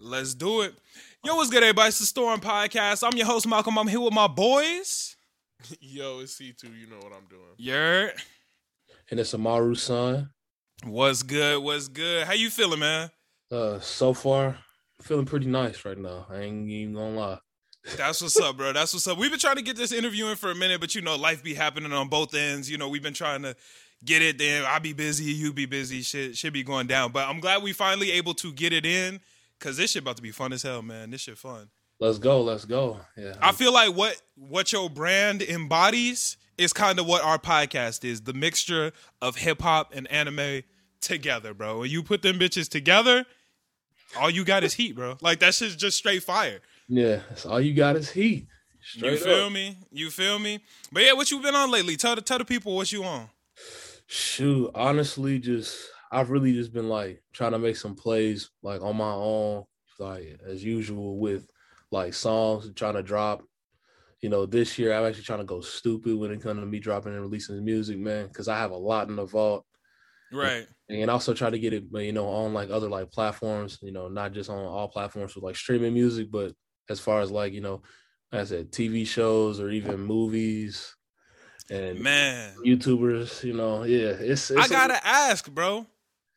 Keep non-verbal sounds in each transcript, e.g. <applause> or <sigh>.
Let's do it. Yo, what's good, everybody? It's the Storm Podcast. I'm your host, Malcolm. I'm here with my boys. <laughs> Yo, it's C2. You know what I'm doing. Yer. and it's Amaru son. What's good? What's good? How you feeling, man? Uh, so far, feeling pretty nice right now. I ain't even gonna lie. <laughs> That's what's up, bro. That's what's up. We've been trying to get this interview in for a minute, but you know, life be happening on both ends. You know, we've been trying to get it. Then I be busy, you be busy. Shit should be going down. But I'm glad we finally able to get it in because this shit about to be fun as hell, man. This shit fun. Let's go. Let's go. Yeah. I feel like what what your brand embodies is kind of what our podcast is. The mixture of hip hop and anime together, bro. When you put them bitches together, all you got is heat, bro. Like that shit's just straight fire. yeah. That's all you got is heat. Straight you feel up. me? You feel me? But yeah, what you been on lately? Tell the tell the people what you on. Shoot, honestly, just I've really just been like trying to make some plays like on my own, like as usual with like songs and trying to drop. You know, this year I'm actually trying to go stupid when it comes to me dropping and releasing music, man, because I have a lot in the vault. Right. and also try to get it you know on like other like platforms you know not just on all platforms with like streaming music but as far as like you know like i said tv shows or even movies and Man. youtubers you know yeah it's, it's I gotta ask, bro.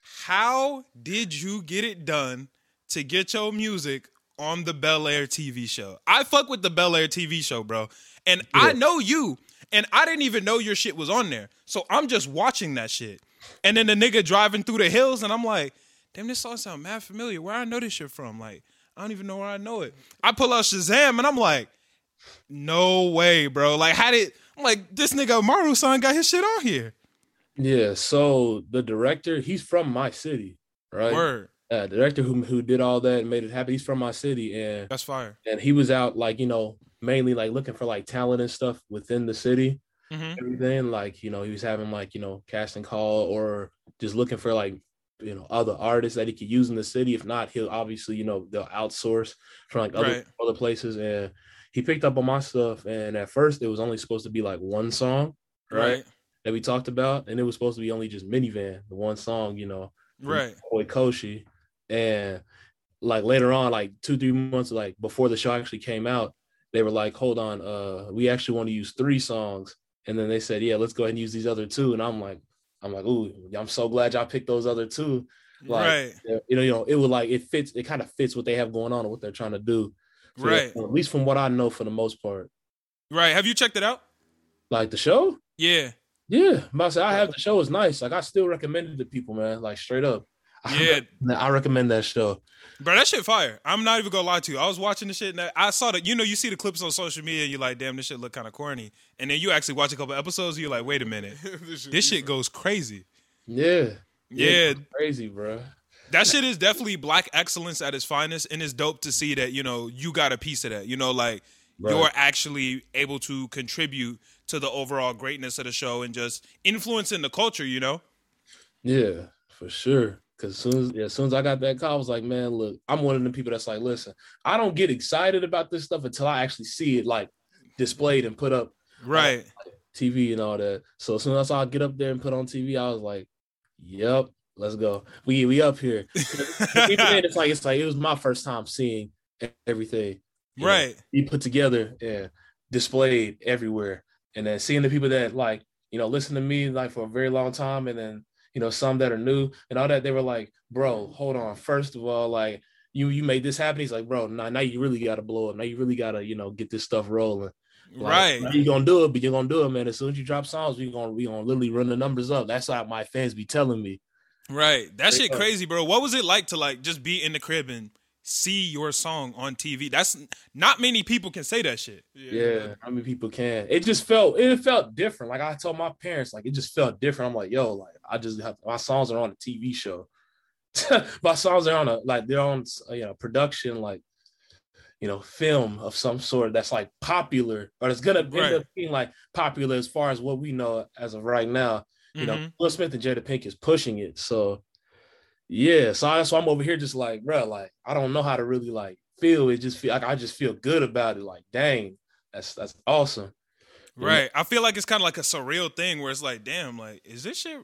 How did you get it done to get your music on the Bel Air TV show? I fuck with the Bel Air TV show, bro. And I know you, and I didn't even know your shit was on there. So I'm just watching that shit. And then the nigga driving through the hills, and I'm like, damn, this song sound mad familiar. Where I know this shit from? Like, I don't even know where I know it. I pull out Shazam, and I'm like, no way, bro. Like, how did I'm like this nigga Maru son got his shit on here? Yeah so the director he's from my city right Word. uh, the director who, who did all that and made it happen he's from my city and That's fire. and he was out like you know mainly like looking for like talent and stuff within the city hmm everything. Like, you know, he was having like, you know, casting call or just looking for like, you know, other artists that he could use in the city. If not, he'll obviously, you know, they'll outsource from like other Right. other places. And he picked up on my stuff. And at first it was only supposed to be like one song, right? Right. That we talked about. And it was supposed to be only just minivan, the one song, you know, Right. Boy Koshi. And like later on, like two, three months like before the show actually came out, they were like, hold on, uh, we actually want to use three songs. And then they said, Yeah, let's go ahead and use these other two. And I'm like, I'm like, ooh, I'm so glad y'all picked those other two. Like, right. You know, you know, it was like it fits, it kind of fits what they have going on and what they're trying to do. So, Right. At least from what I know for the most part. Right. Have you checked it out? Like the show? Yeah. Yeah. I'm about to say I have the show is nice. Like I still recommend it to people, man. Like straight up. <laughs> Yeah. I recommend that show. Bro, that shit fire. I'm not even gonna lie to you. I was watching the shit and I saw that you know, you see the clips on social media and you're like, damn, this shit look kind of corny. And then you actually watch a couple episodes and you're like, wait a minute. <laughs> This shit goes crazy. Yeah. Yeah. Crazy, bro. That shit is definitely black excellence at its finest, and it's dope to see that you know you got a piece of that. You know, like Right. you're actually able to contribute to the overall greatness of the show and just influencing the culture. You know, Yeah, for sure. Cause soon as yeah, as soon as I got that call, I was like, man, look, I'm one of the people that's like, listen, I don't get excited about this stuff until I actually see it like displayed and put up uh, right? TV and all that. So as soon as I get up there and put on TV, I was like, Yep, let's go. We we up here. <laughs> It's like it's like it was my first time seeing everything. you know, right. be put together and displayed everywhere. And then seeing the people that like, you know, listen to me like for a very long time and then, you know, some that are new and all that, they were like, bro, hold on. First of all, like you you made this happen. He's like, bro, now, now you really gotta blow up. Now you really gotta, you know, get this stuff rolling. Like, right. You're gonna do it, but you're gonna do it, man. As soon as you drop songs, we gonna we gonna literally run the numbers up. That's how my fans be telling me. Right. That shit crazy, bro. What was it like to like just be in the crib and see your song on TV? That's not many people can say that shit. Yeah, I mean people can. It just felt it felt different. Like I told my parents, like it just felt different. I'm like, yo, like I just have my songs are on a TV show. <laughs> my songs are on a like they're on you know production like you know film of some sort that's like popular or it's gonna end Right. up being like popular as far as what we know as of right now. You know, Mhm. Will Smith and Jada Pinkett's pushing it. So yeah, so that's why I'm over here just like, bro, like I don't know how to really like feel. It just feel like I just feel good about it. Like, dang, that's that's awesome. Right. I feel like it's kind of like a surreal thing where it's like, damn, like, is this shit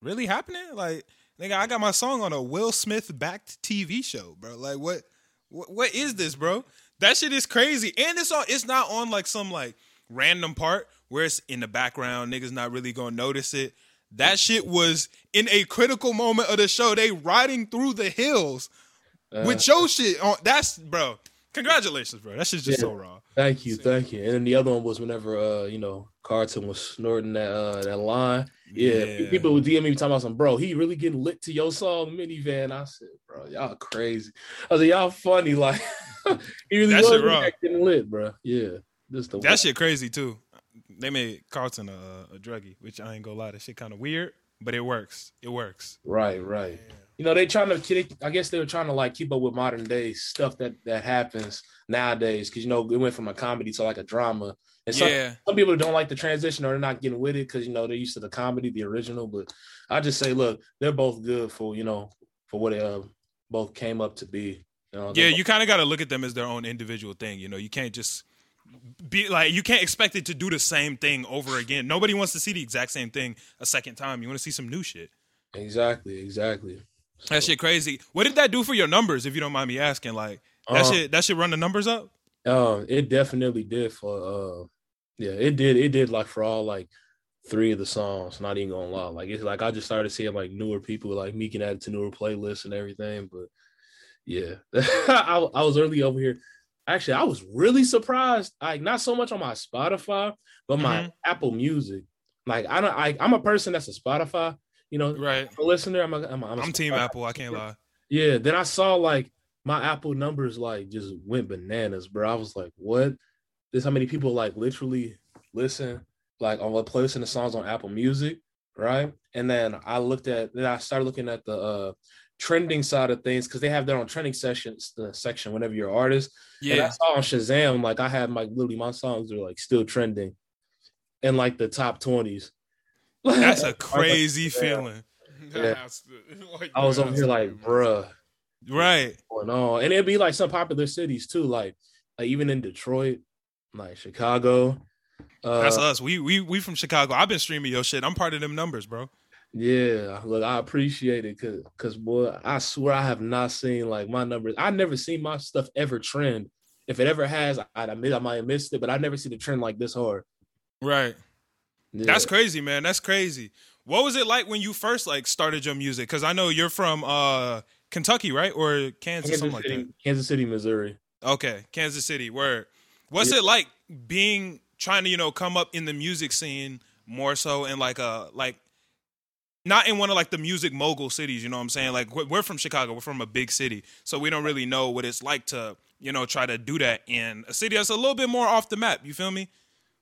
really happening? Like, nigga, I got my song on a Will Smith backed TV show, bro. Like, what? What, what is this, bro? That shit is crazy, and it's on. It's not on like some like random part where it's in the background. Niggas not really gonna notice it. That shit was in a critical moment of the show. They riding through the hills Uh, with your shit on. That's bro. Congratulations, bro. That shit's just Yeah. so raw. Thank you, thank you. And then the other one was whenever uh, you know, Carlton was snorting that uh that line. Yeah, Yeah. people would DM me talking about some bro, he really getting lit to your song minivan. I said, bro, y'all crazy. I was like, y'all funny, <laughs> like he really That was shit raw. getting lit, bro. Yeah. This the That shit crazy too. They made Carlton a, a druggie, which I ain't gonna lie, that shit kind of weird, but it works. It works. Right, right. You know, they trying to. I guess they were trying to like keep up with modern day stuff that that happens nowadays. Because you know, it went from a comedy to like a drama. And some, yeah, some people don't like the transition or they're not getting with it because you know they're used to the comedy, the original. But I just say, look, they're both good for you know for what they uh, both came up to be. You know, yeah. they're You kind of got to look at them as their own individual thing. You know, you can't just be like you can't expect it to do the same thing over again. Nobody wants to see the exact same thing a second time. You want to see some new shit. exactly, exactly. That shit crazy. What did that do for your numbers? If you don't mind me asking, like that Uh, shit. That shit run the numbers up. Um, it definitely did for uh yeah, it did it did like for all like three of the songs, not even gonna lie. Like it's like I just started seeing like newer people like me can add it to newer playlists and everything. But yeah. <laughs> I, I was early over here. Actually, I was really surprised. Like not so much on my Spotify, but my Mhm. Apple Music. Like I don't I I'm a person that's a Spotify, you know, Right. a listener. I'm a, I'm, a, I'm, a I'm Team Apple. I can't lie. yeah, then I saw like my Apple numbers like just went bananas, bro. I was like, what? This how many people like literally listen like on what placing the songs on Apple Music, right? And then I looked at then I started looking at the uh trending side of things because they have their own trending sessions the section whenever you're an artist. And I saw on Shazam, like I have my literally my songs are like still trending in like the top 20s. That's a <laughs> like, crazy feeling. <laughs> Yeah. <laughs> like, I was over here like, bruh. Right. going on. And it'd be like some popular cities too, like like even in Detroit, like Chicago. Uh, That's us. We we we from Chicago. I've been streaming your shit. I'm part of them numbers, bro. Yeah, look, I appreciate it because because boy, I swear I have not seen like my numbers. I never seen my stuff ever trend. If it ever has, I'd admit I might have missed it, but I never seen the trend like this hard. Right. Yeah. That's crazy, man. That's crazy. What was it like when you first like started your music? Because I know you're from uh Kentucky, right, or Kansas, Kansas something City, like Kansas City, Missouri. Okay, Kansas City. Where? What's Yeah. it like being trying to you know come up in the music scene more so in like a like not in one of like the music mogul cities. You know what I'm saying? Like we're from Chicago. We're from a big city, so we don't really know what it's like to you know try to do that in a city that's a little bit more off the map. You feel me?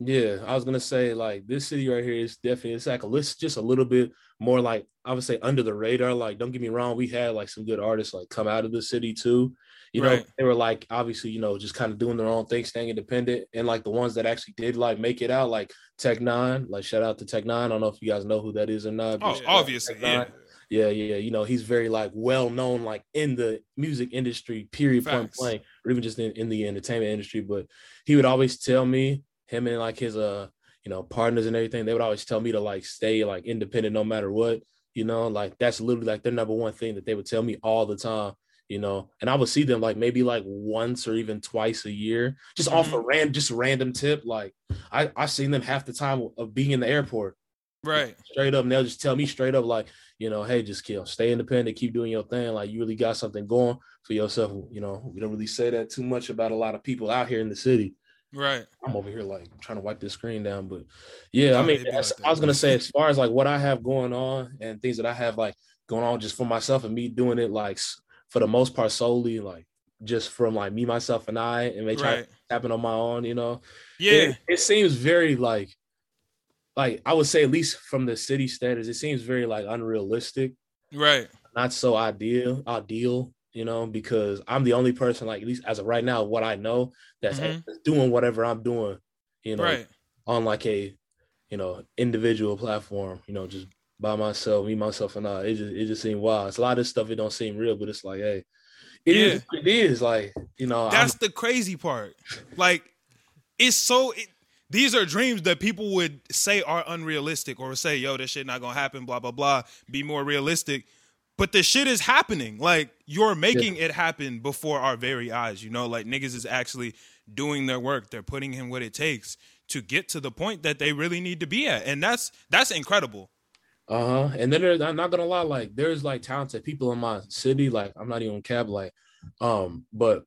Yeah, I was gonna say like this city right here is definitely it's like a list just a little bit more like I would say under the radar. Like, don't get me wrong, we had like some good artists like come out of the city too. You know, they were like obviously, you know, just kind of doing their own thing, staying independent. And like the ones that actually did like make it out, like Tech N9ne, like shout out to Tech N9ne. I don't know if you guys know who that is or not. Oh, shout out to obviously, yeah. Yeah, yeah, you know, he's very like well known, like in the music industry, period, point blank, or even just in, in the entertainment industry. But he would always tell me, him and like his uh, you know, partners and everything, they would always tell me to like stay like independent no matter what, you know, like that's literally like their number one thing that they would tell me all the time, you know. And I would see them like maybe like once or even twice a year, just off a random just random tip. Like I I seen them half the time of being in the airport Right. straight up and they'll just tell me straight up like you know hey just kill stay independent keep doing your thing like you really got something going for yourself you know we don't really say that too much about a lot of people out here in the city Right. i'm over here like trying to wipe this screen down but yeah No, i mean as- like that. i was gonna say as far as like what i have going on and things that i have like going on just for myself and me doing it like for the most part solely like just from like me myself and i and they try Right. tapping on my own you know Yeah. it, it seems very like like I would say at least from the city status, it seems very like unrealistic, Right. not so ideal, ideal, you know, because I'm the only person like at least as of right now, what I know that's, Mhm. doing whatever I'm doing, you know, Right. on like a you know individual platform, you know, just by myself, me myself and I. It just it just seemed wild. It's a lot of this stuff it don't seem real, but it's like, hey, it is Yeah. what it is. Like, you know, I'm- That's the crazy part. Like, it's so. It, these are dreams that people would say are unrealistic or say, "Yo, this shit not gonna happen." Blah blah blah. Be more realistic. but the shit is happening. Like you're making it happen before our very eyes. You know, like niggas is actually doing their work. They're putting in what it takes to get to the point that they really need to be at, and that's that's incredible. Uh huh. And then there's, I'm not gonna lie, like there's like talented people in my city. Like I'm not even cab like, um, but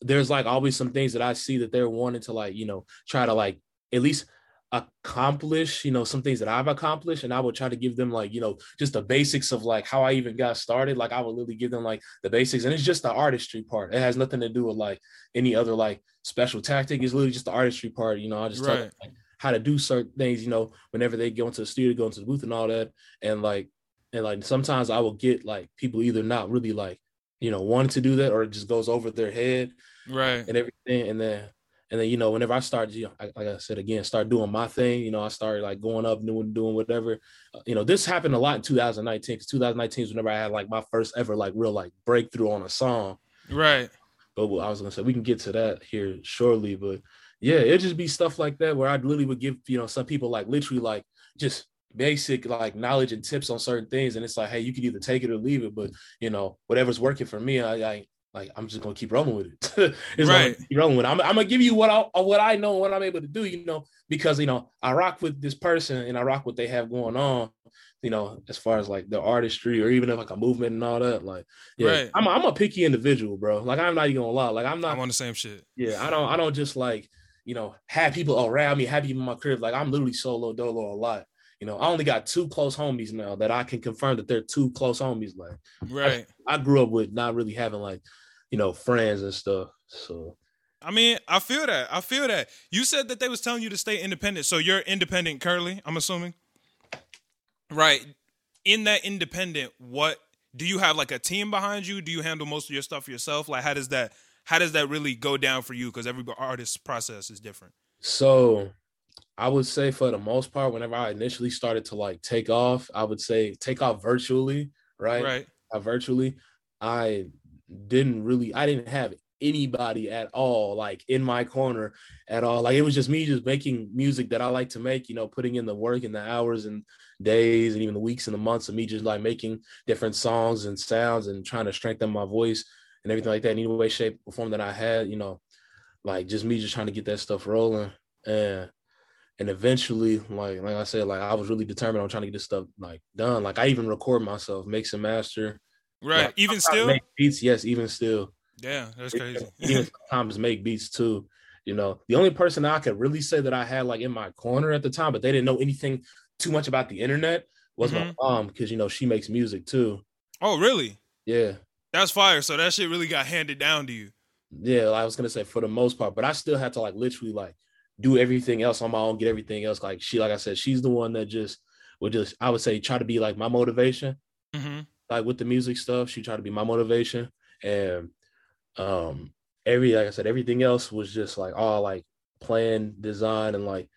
there's like always some things that I see that they're wanting to like, you know, try to like at least accomplish, you know, some things that I've accomplished. And I would try to give them like, you know, just the basics of like how I even got started. Like I would literally give them like the basics. And it's just the artistry part. It has nothing to do with like any other like special tactic. It's literally just the artistry part. You know, I just right. tell them, like, how to do certain things, you know, whenever they go into the studio, go into the booth and all that. And like, and like sometimes I will get like people either not really like, you know, wanting to do that or it just goes over their head. Right. And everything. And then and then, you know, whenever I started, you know, like I said again, start doing my thing, you know, I started like going up, doing, doing whatever. Uh, you know, this happened a lot in 2019 because 2019 is whenever I had like my first ever like real like breakthrough on a song. Right. But I was gonna say we can get to that here shortly. But yeah, it'd just be stuff like that where I literally would give, you know, some people like literally like just basic like knowledge and tips on certain things. And it's like, hey, you can either take it or leave it. But you know, whatever's working for me, I, I like I'm just gonna keep rolling with it. <laughs> it's right. Keep rolling with it. I'm, I'm, gonna give you what I what I know, what I'm able to do. You know, because you know I rock with this person and I rock what they have going on. You know, as far as like the artistry or even if like a movement and all that. Like, yeah, right. I'm a, I'm a picky individual, bro. Like I'm not even gonna lie. Like I'm not. I'm on the same shit. Yeah, I don't I don't just like you know have people around me, have people in my crib. Like I'm literally solo dolo a lot. You know, I only got two close homies now that I can confirm that they're two close homies. Like, right. I, I grew up with not really having like you know, friends and stuff. So I mean, I feel that. I feel that. You said that they was telling you to stay independent. So you're independent currently, I'm assuming. Right. In that independent, what do you have like a team behind you? Do you handle most of your stuff yourself? Like how does that how does that really go down for you? Because every artist's process is different. So I would say for the most part, whenever I initially started to like take off, I would say take off virtually, right? Right. I virtually, I didn't really I didn't have anybody at all like in my corner at all like it was just me just making music that I like to make you know putting in the work and the hours and days and even the weeks and the months of me just like making different songs and sounds and trying to strengthen my voice and everything like that in any way shape or form that I had you know like just me just trying to get that stuff rolling and and eventually like like I said like I was really determined on trying to get this stuff like done like I even record myself mix and master Right. Like, even still make beats, yes, even still. Yeah, that's crazy. even sometimes make beats too. You know, the only person I could really say that I had like in my corner at the time, but they didn't know anything too much about the internet was mm-hmm. my mom because you know she makes music too. Oh, really? Yeah. That's fire. So that shit really got handed down to you. Yeah, I was gonna say for the most part, but I still had to like literally like do everything else on my own, get everything else. Like she, like I said, she's the one that just would just I would say try to be like my motivation. Mm-hmm like with the music stuff. She tried to be my motivation, and um, every like I said, everything else was just like all like plan, design, and like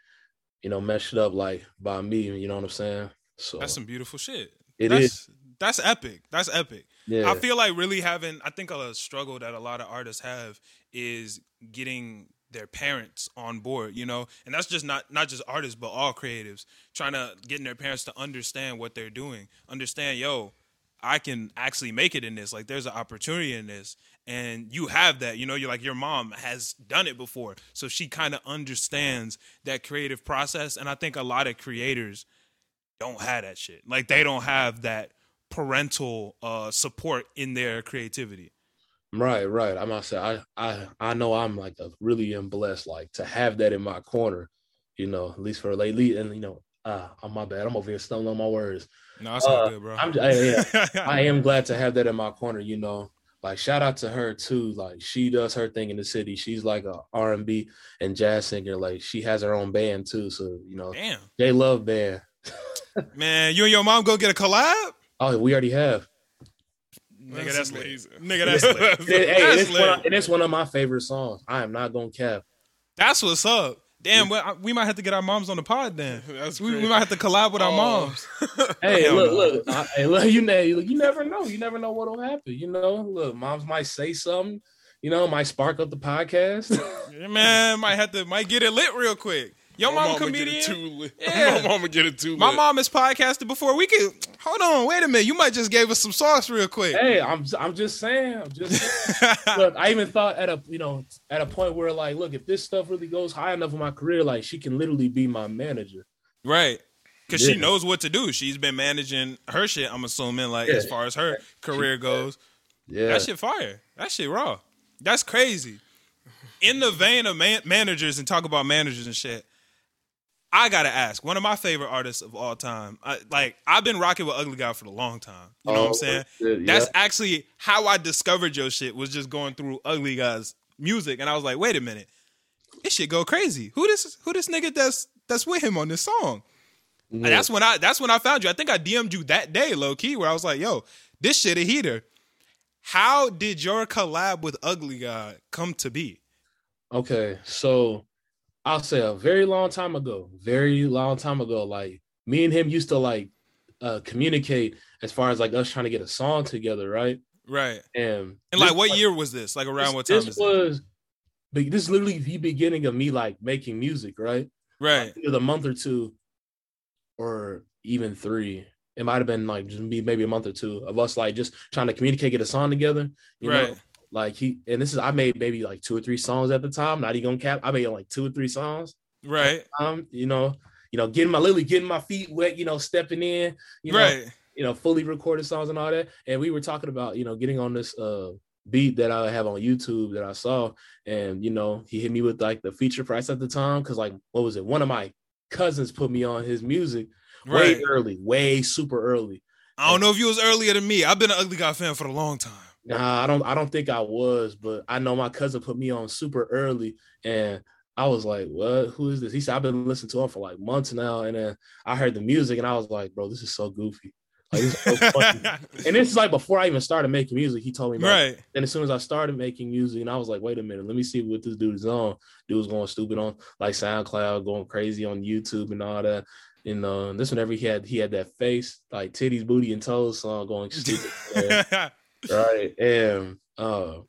you know meshed up like by me. You know what I'm saying? So that's some beautiful shit. It that's, is. That's epic. That's epic. Yeah. I feel like really having. I think a struggle that a lot of artists have is getting their parents on board you know and that's just not not just artists but all creatives trying to getting their parents to understand what they're doing understand yo I can actually make it in this. Like there's an opportunity in this. And you have that, you know, you're like your mom has done it before. So she kind of understands that creative process. And I think a lot of creators don't have that shit. Like they don't have that parental uh support in their creativity. Right, right. I must say I I I know I'm like a really am blessed like to have that in my corner, you know, at least for lately. And you know, uh, oh my bad. I'm over here stumbling on my words. No, that's uh, good, bro. I'm, I, yeah, <laughs> I am glad to have that in my corner. You know, like shout out to her too. Like she does her thing in the city. She's like a R and B and jazz singer. Like she has her own band too. So you know, damn, they Love band. <laughs> Man, you and your mom go get a collab? Oh, we already have. Nigga, that's, that's Nigga, that's lit. hey, that's it's, one of, it's one of my favorite songs. I am not gonna cap. That's what's up. Damn, well, we might have to get our moms on the pod then. <laughs> we, we, might have to collab with oh. our moms. <laughs> hey, look, look, I, hey, look, you know, you never know. You never know what'll happen. You know, look, moms might say something. You know, might spark up the podcast. <laughs> yeah, man, might have to might get it lit real quick. Your My mom mama comedian. Get it too. Yeah. My mama get it too My mom has podcasted before. We could hold on. Wait a minute. You might just gave us some sauce real quick. Hey, I'm I'm just saying. I'm just saying. <laughs> look. I even thought at a you know at a point where like, look, if this stuff really goes high enough in my career, like she can literally be my manager. right. Because she knows what to do. She's been managing her shit. I'm assuming, like Yeah. as far as her career goes. Yeah. That shit fire. That shit raw. That's crazy. In the vein of man- managers and talk about managers and shit, I gotta ask. One of my favorite artists of all time. I, like I've been rocking with Ugly God for a long time. You know what I'm Oh, saying? yeah. That's actually how I discovered your shit. Was just going through Ugly God's music, and I was like, wait a minute, this shit go crazy. Who this? Who this nigga that's that's with him on this song? And Yeah. that's when I that's when I found you. I think I DM'd you that day, low key, where I was like, "Yo, this shit a heater." How did your collab with Ugly God come to be? Okay, so I'll say a very long time ago, very long time ago, like me and him used to like uh communicate as far as like us trying to get a song together, right? Right. And And like, what year was this? Like around this, what time this is was but this is literally the beginning of me like making music, right? Right. Either a month or two, or even three. It might have been like just maybe a month or two of us like just trying to communicate, get a song together. You Right. know, like he and this is I made maybe like two or three songs at the time. Not even gonna cap. I made like two or three songs. Right. Um, you know, you know, getting my lily, getting my feet wet, you know, stepping in, you know, right. you know, fully recorded songs and all that. And we were talking about, you know, getting on this uh beat that I have on YouTube that I saw. And you know, he hit me with like the feature price at the time. Cause like what was it? One of my cousins put me on his music Right. way early, way super early. I don't know if you was earlier than me. I've been an Ugly God fan for a long time. Nah, I don't I don't think I was, but I know my cousin put me on super early and I was like, what? Who is this? He said, I've been listening to him for like months now. And then I heard the music and I was like, bro, this is so goofy. Like, this so <laughs> and this is like before I even started making music. He told me about it. right. Then as soon as I started making music, and I was like, wait a minute, let me see what this dude is on. Dude was going stupid on like SoundCloud, going crazy on YouTube and all that. And uh, this whenever he had he had that face, like titties, booty, and toes song going stupid. <laughs> Right and uh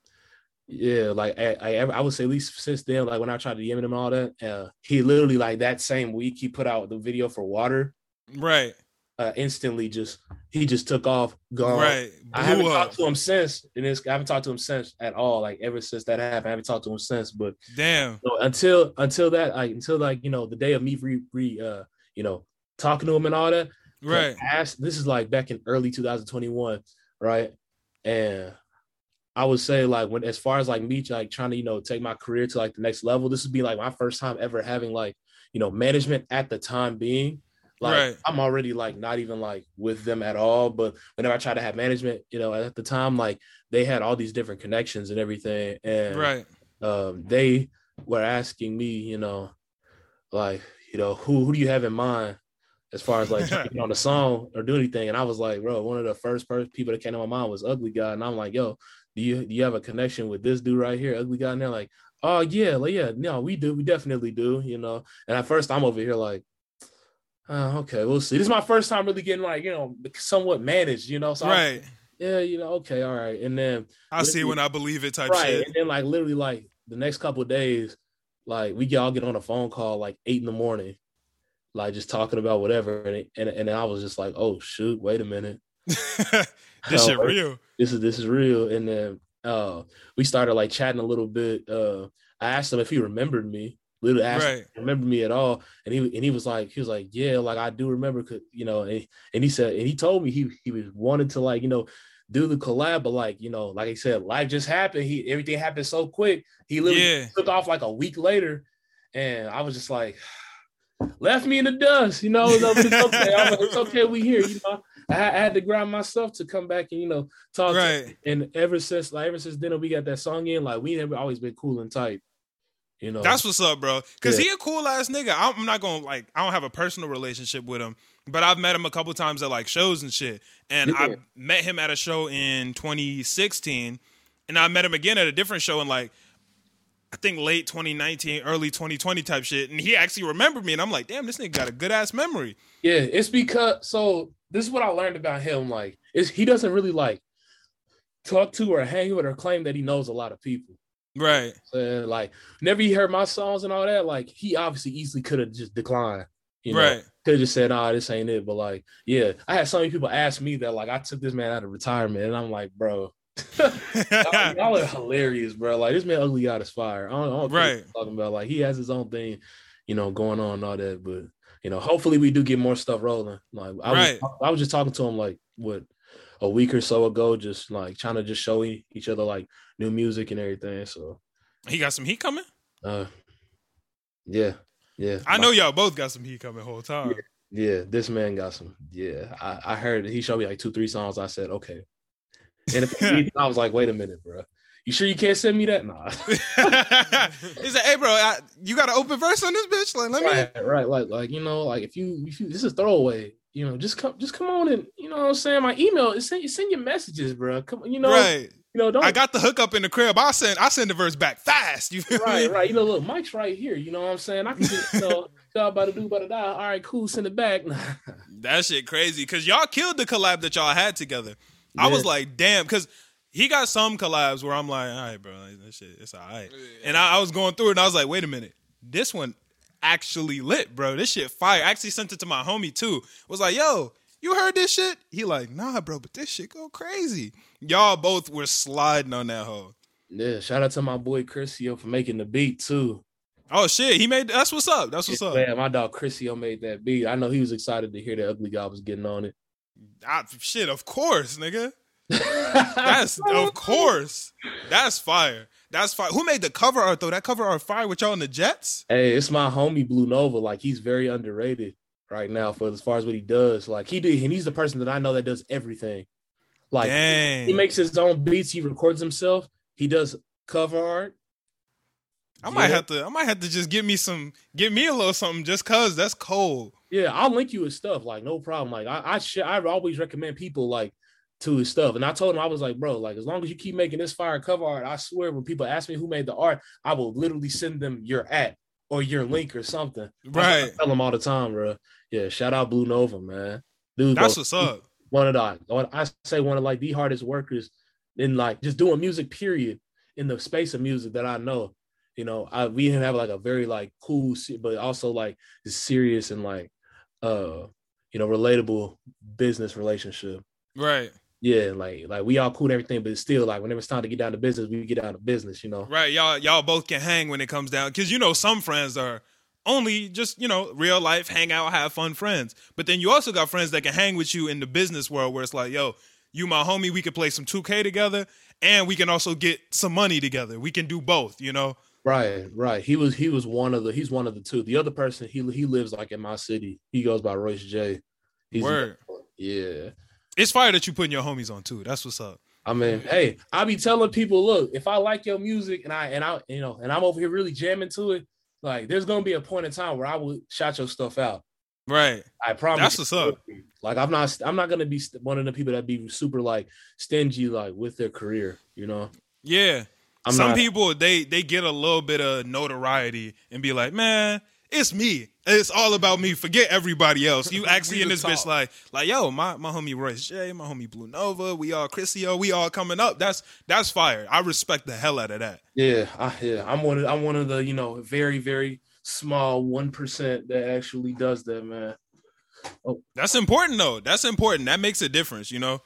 yeah like I, I I would say at least since then like when I tried to DM him and all that uh he literally like that same week he put out the video for water right. uh instantly just he just took off gone Right. I haven't up. talked to him since and it's, I haven't talked to him since at all like ever since that happened I haven't talked to him since but Damn. so until until that like until like you know the day of me re, re uh you know talking to him and all that Right. past, this is like back in early 2021, right? And I would say like when as far as like me like trying to you know take my career to like the next level, this would be like my first time ever having like you know management at the time being. Like Right. I'm already like not even like with them at all, but whenever I try to have management, you know, at the time like they had all these different connections and everything, and Right. um, they were asking me, you know, like, you know, who who do you have in mind as far as like <laughs> on the song or do anything? And I was like, bro, one of the first first people that came to my mind was Ugly God, and I'm like, yo, do you do you have a connection with this dude right here, Ugly God? And they're like, oh yeah, like yeah, no, we do, we definitely do, you know. And at first, I'm over here like. Uh, okay, we'll see. This is my first time really getting like you know somewhat managed, you know. So Right. like, yeah, you know, okay, all right. And then I see when I believe it type right shit. and then like literally like the next couple of days like we all get on a phone call like eight in the morning like just talking about whatever and it, and, and i was just like oh shoot wait a minute <laughs> this shit real. this is this is real and then uh we started like chatting a little bit uh i asked him if he remembered me literally asked Right. he me at all and he and he was like he was like yeah like i do remember you know and, and he said and he told me he he was wanted to like you know do the collab but like you know like i said life just happened he everything happened so quick he literally Yeah. took off like a week later and i was just like left me in the dust you know no, but it's okay I'm like, it's okay we here you know I, I had to grind myself to come back and you know talk to Right. and ever since like ever since then we got that song in like we have always been cool and tight you know That's what's up, bro. Cause Yeah. he a cool ass nigga. I'm not gonna like. I don't have a personal relationship with him, but I've met him a couple times at like shows and shit. And Yeah. I met him at a show in 2016, and I met him again at a different show in like I think late 2019, early 2020 type shit. And he actually remembered me, and I'm like, damn, this nigga got a good ass memory. Yeah, it's because so this is what I learned about him. Like, is he doesn't really like talk to or hang with or claim that he knows a lot of people. Right. Like, whenever he heard my songs and all that, like he obviously easily could have just declined. You know, Right. could have just said, "Ah, this ain't it." But like, yeah, I had so many people ask me that, like, I took this man out of retirement, and I'm like, bro, <laughs> y'all, are hilarious, bro. Like, this man ugly God is fire. I don't, I don't Right. talking about like he has his own thing, you know, going on and all that. But you know, hopefully we do get more stuff rolling. Like, I Right. was, I was just talking to him like what a week or so ago, just like trying to just show each other like new music and everything. So, he got some heat coming. uh, yeah, yeah. I know y'all both got some heat coming whole time. Yeah, this man got some. Yeah, I, I heard he showed me like two, three songs. I said, okay. And if I was like, wait a minute, bro. You sure you can't send me that? Nah. <laughs> he said, "Hey, bro, I, you got an open verse on this bitch? Like, let me." right, right. Like, like you know, like if you, if you, this is throwaway. You know, just come, just come on and you know what I'm saying. My email, send, send your messages, bro. Come, on, you know, right. you know, don't. I got the hookup in the crib. I send, I send the verse back fast. You feel right, me? right. You know, look, Mike's right here. You know what I'm saying? I can just, you know, y'all about to do, about to die. All right, cool. Send it back. <laughs> That shit crazy because y'all killed the collab that y'all had together. I was like, damn, because he got some collabs where I'm like, all right, bro, like, that shit, it's all right. And I, I was going through it and I was like, wait a minute, this one actually lit, bro. This shit fire. I actually sent it to my homie too. Was like, yo, you heard this shit? He like, nah, bro, but this shit go crazy. Y'all both were sliding on that hoe. yeah. Shout out to my boy Chrisio for making the beat too. Oh shit, he made that's what's up. That's what's up. Man, my dog Chrisio made that beat. I know he was excited to hear that Ugly God was getting on it. I, shit, of course, nigga. <laughs> That's of course. That's fire. That's fire. Who made the cover art though? That cover art fire with y'all in the Jets? Hey, it's my homie Blue Nova. Like he's very underrated right now for as far as what he does. Like he did, and he's the person that I know that does everything. Like Dang. he makes his own beats. He records himself. He does cover art. I might Yeah. have to I might have to just give me some give me a little something just cause that's cold. Yeah, I'll link you his stuff. Like no problem. Like I, I, sh- I always recommend people like to his stuff. And I told him I was like, bro, like as long as you keep making this fire cover art, I swear when people ask me who made the art, I will literally send them your at or your link or something. What I Right. tell them all the time, bro. Yeah, shout out Blue Nova, man. Dude, That's bro, what's up. one of the I say one of like the hardest workers in like just doing music, period, in the space of music that I know. You know, I we didn't have like a very like cool, but also like serious and like uh you know relatable business relationship. Right. Yeah, like like we all cool and everything, but still like whenever it's time to get down to business, we get down to business. You know. Right. Y'all y'all both can hang when it comes down. Cause you know some friends are only just, you know, real life, hang out, have fun friends. But then you also got friends that can hang with you in the business world where it's like, yo, you my homie, we could play some 2K together and we can also get some money together. We can do both, you know? Right, right. He was he was one of the he's one of the two. The other person he he lives like in my city. He goes by Royce J. He's Word. yeah. It's fire that you putting your homies on too. That's what's up. I mean, hey, I be telling people, look, if I like your music and I and I you know and I'm over here really jamming to it, like there's gonna be a point in time where I will shout your stuff out. Right. I promise. That's what's up. Like I'm not I'm not gonna be one of the people that be super like stingy like with their career. You know, Yeah. I'm Some not, people they they get a little bit of notoriety and be like, man, it's me. It's all about me. Forget everybody else. You <laughs> actually in the this bitch like, like, yo, my, my homie Royce J, my homie Blue Nova, we all Chrisio, we all coming up. That's that's fire. I respect the hell out of that. Yeah, I, yeah. I'm one of I'm one of the you know very very small one percent that actually does that, man. Oh. That's important though. That's important. That makes a difference, you know?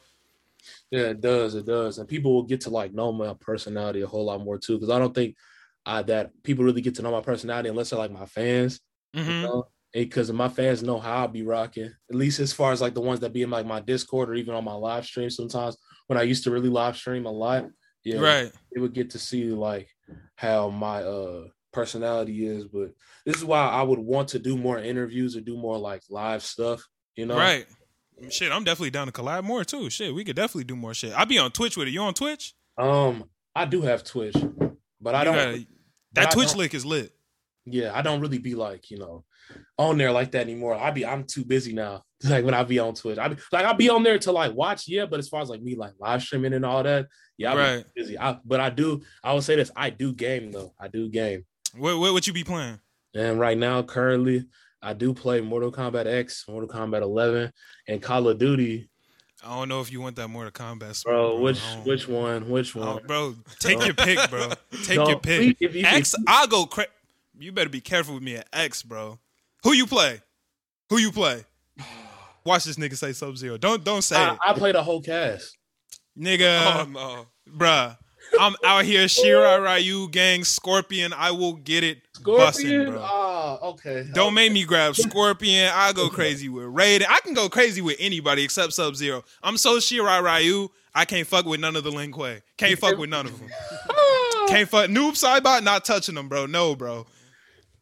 Yeah, it does. It does, and people will get to like know my personality a whole lot more too. Because I don't think uh, that people really get to know my personality unless they're like my fans. hmm You know? Because my fans know how I be rocking, at least as far as like the ones that be in like my Discord or even on my live stream. Sometimes when I used to really live stream a lot, yeah, Right. they would get to see like how my uh personality is. But this is why I would want to do more interviews or do more like live stuff. You know, Right. Shit, I'm definitely down to collab more too. Shit, we could definitely do more shit. I be on Twitch with it. You on Twitch? Um, I do have Twitch, but I You don't. gotta- that I Twitch don't- link is lit. yeah, I don't really be like you know on there like that anymore. I be I'm too busy now. <laughs> Like when I be on Twitch, I be like I'll be on there to like watch, yeah. But as far as like me like live streaming and all that, yeah, I be Right. busy. I, but I do. I will say this: I do game though. I do game, What, what what you be playing? and right now currently I do play Mortal Kombat X, Mortal Kombat 11, and Call of Duty. I don't know if you want that Mortal Kombat, smoke, bro. Which which one? Which I one? don't- bro, take your pick, bro. <laughs> Take No, your pick. please, if you- X, I'll go. Cra- you better be careful with me at X, bro. Who you play? Who you play? <sighs> Watch this nigga say Sub Zero. Don't don't say I, it, I played a whole cast. nigga. <laughs> oh no. Bruh, I'm out here, Shirai Ryu gang, Scorpion. I will get it busting, Scorpion. bro. Uh, Ah, okay. Don't make me grab Scorpion. I go crazy with Raiden. I can go crazy with anybody except Sub Zero. I'm so Shirai Ryu. I can't fuck with none of the Lin Kuei. Can't fuck with none of them. <laughs> Can't fuck. Noob Saibot, not touching them, bro. No, bro.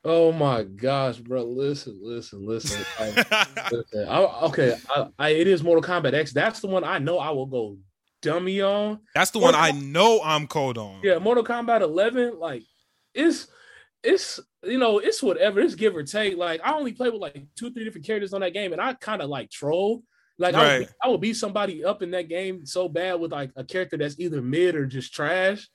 Oh my gosh, bro! Listen, listen, listen. <laughs> I, listen. I, okay, I, I, it is Mortal Kombat X. That's the one I know I will go dummy on. That's the one I know I'm cold on. Yeah, Mortal Kombat 11, like it's it's you know it's whatever. It's give or take. Like I only play with like two, three different characters on that game, and I kind of like troll. Like I, Right. would, I would beat somebody up in that game so bad with like a character that's either mid or just trash.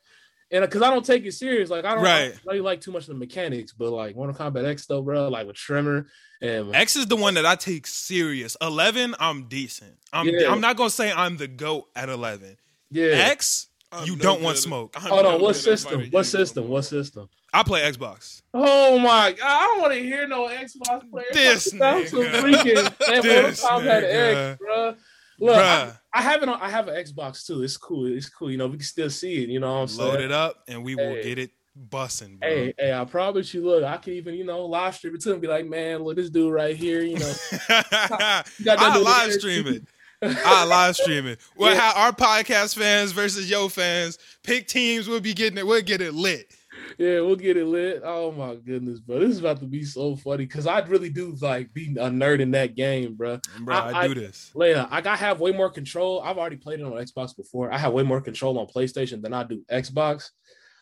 And uh, because I don't take it serious, like I don't Right. really like too much of the mechanics, but like Mortal Kombat X though, bro, like with Tremor and X is the one that I take serious. Eleven, I'm decent. I'm Yeah. I'm not gonna say I'm the goat at eleven. yeah. X, I'm you no don't want good at- smoke. I'm Hold no on, what system? What system? What system? I play Xbox. Oh my god, I don't want to hear no Xbox player. This Sounds so nigga. freaking <laughs> man, This nigga. X, bro. Look, I. I have it on. I have an Xbox too. It's cool. It's cool. You know, we can still see it. You know what I'm saying? Load it up and we will get it bussing, bro. Hey, hey, I promise you. Look, I can even you know live stream it to him. Be like, man, look, this dude right here. You know, <laughs> I live stream it. <laughs> I live stream it. We'll Yeah. have our podcast fans versus yo fans. Pick teams. We'll be getting it. We'll get it lit. Yeah, we'll get it lit. Oh my goodness, bro, this is about to be so funny because I really do like be a nerd in that game, bro. Bro, I, I- do this. Like I have way more control. I've already played it on Xbox before. I have way more control on PlayStation than I do Xbox.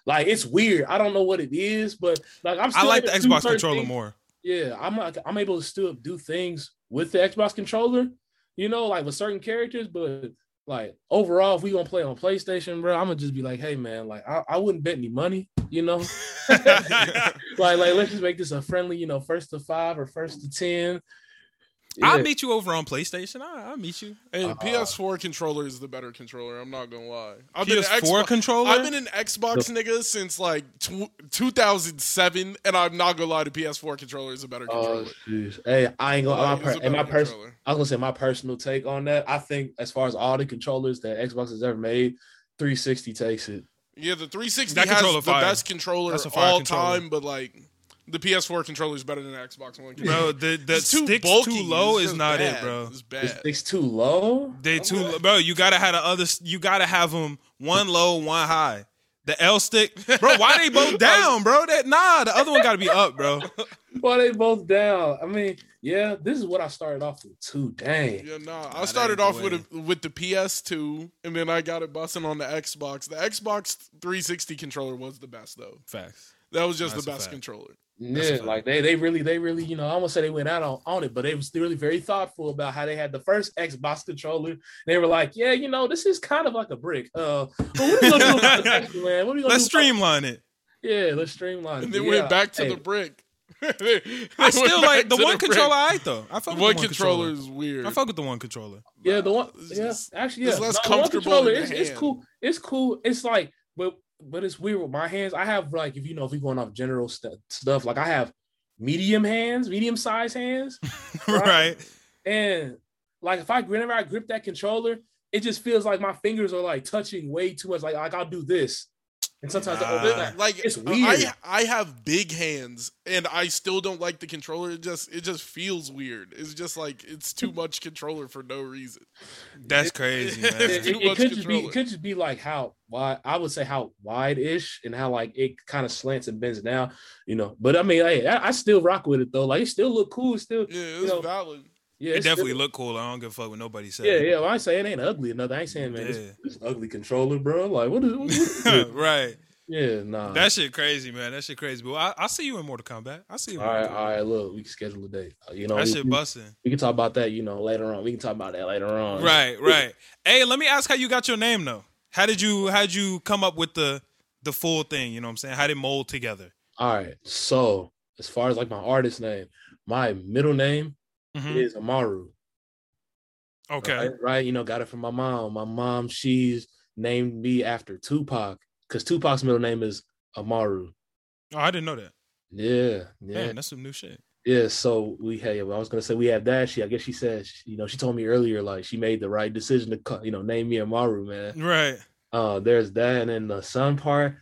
Like it's weird. I don't know what it is, but like I'm. I like the Xbox controller things. more. Yeah, I'm like I'm able to still do things with the Xbox controller. You know, like with certain characters, but like overall, if we gonna play on PlayStation, bro, I'm gonna just be like, hey man, like I, I wouldn't bet any money. You know, <laughs> <laughs> like like let's just make this a friendly, you know, first to five or first to ten. I'll meet you over on PlayStation. I, I'll meet you. Hey, Uh, PS4 controller is the better controller. I'm not gonna lie. I've been an PS4 Xbox- controller. I've been an Xbox nigga since like tw- 2007, and I'm not gonna lie. The PS4 controller is a better Oh, controller. jeez. Hey, I ain't gonna. Like, my per- and my better person. controller. I was gonna say my personal take on that. I think as far as all the controllers that Xbox has ever made, 360 takes it. Yeah, the 360 That has the fire. best controller of all controller. time, but like the PS4 controller is better than the Xbox One. controller. Bro, the the It's too sticks bulky. too low It's is not bad. it, bro. It's It bad. sticks too low. They too, bro. You gotta have the other. You gotta have them one low, one high. The L stick, bro. Why they both <laughs> down, bro? That nah. The other one gotta be up, bro. <laughs> Why they both down? I mean, yeah, this is what I started off with too. Dang. Yeah, nah. I started ain't the off with a, with the PS2, and then I got it busting on the Xbox. The Xbox 360 controller was the best though. Facts. That was just That's the best fact. controller. That's Yeah, like they they really they really you know I won't say they went out on, on it, but they was really very thoughtful about how they had the first Xbox controller. They were like, yeah, you know, this is kind of like a brick. Uh, but what are we gonna do about the <laughs> next man? What are we gonna Let's do streamline it. Yeah, let's streamline. And it. then Yeah, went back to hey, the brick. They- <laughs> they I still like the one brick. controller. I though. I fuck with One the one controller controller. is weird. I fuck with the one controller. Yeah, the one. Yeah, just- actually, yeah. it's less No, the one comfortable controller, in the It's, it's cool. It's cool. It's like, but but it's weird with my hands. I have like, if you know, if we going off general st- stuff, like I have medium hands, medium size hands, <laughs> right. and like if I whenever I grip that controller, it just feels like my fingers are like touching way too much. Like like I'll do this, and sometimes I'll do that. like It's weird. I I have big hands and I still don't like the controller. It just it just feels weird. It's just like it's too much controller for no reason. That's crazy, <laughs> man. It, It's it- too it much could just be it could just be like how wide I would say how wide ish and how like it kind of slants and bends down, you know. But I mean, hey, I, I still rock with it though. Like it still look cool. Still Yeah, it's You know, valid. Yeah, It definitely look cool. I don't give a fuck what nobody said. Yeah, yeah. When I say it ain't ugly enough, I ain't saying man, Yeah. this, this ugly controller, bro. Like what is, what is <laughs> right. yeah, nah. That shit crazy, man. That shit crazy. But I, I see you in Mortal Kombat. I'll see you. All right, Kombat. right. Look, we can schedule a date. Uh, You know, That we, shit busting. we can talk about that. You know, later on. We can talk about that later on. Right, <laughs> right. Hey, let me ask how you got your name though. How did you how did you come up with the the full thing? You know what I'm saying? How did it mold together? All right. So as far as like my artist name, my middle name Mhm. is Amaru. Okay. Right, right? You know, got it from my mom. My mom, she's named me after Tupac because Tupac's middle name is Amaru. Oh, I didn't know that. Yeah, yeah, Man, that's some new shit. yeah. So we had. I was gonna say we have that. She, I guess she said, you know, she told me earlier like she made the right decision to, you know, name me Amaru, man. Right. Uh, there's that, and then the sun part.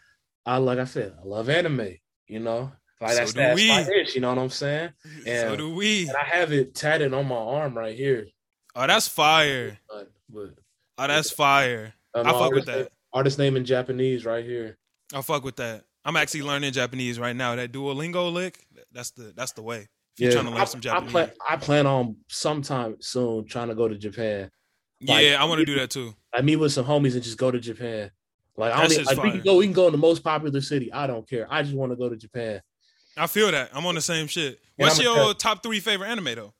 I like I said, I love anime. You know, like So that's do that's my we. itch. You know what I'm saying? So And, do we. and I have it tatted on my arm right here. Oh, that's fire. But, but Oh, that's fire. uh, I fuck with artist that. name- Artist name in Japanese right here. I fuck with that. I'm actually learning Japanese right now. That Duolingo lick, that's the that's the way. If you're trying to learn I, some I plan, I plan on sometime soon trying to go to Japan. like- yeah, I want to do that too. I meet with some homies and just go to Japan. Like I That don't like we can go, we can go in the most popular city. I don't care. I just want to go to Japan. I feel that. I'm on the same shit. What's your top three favorite anime though?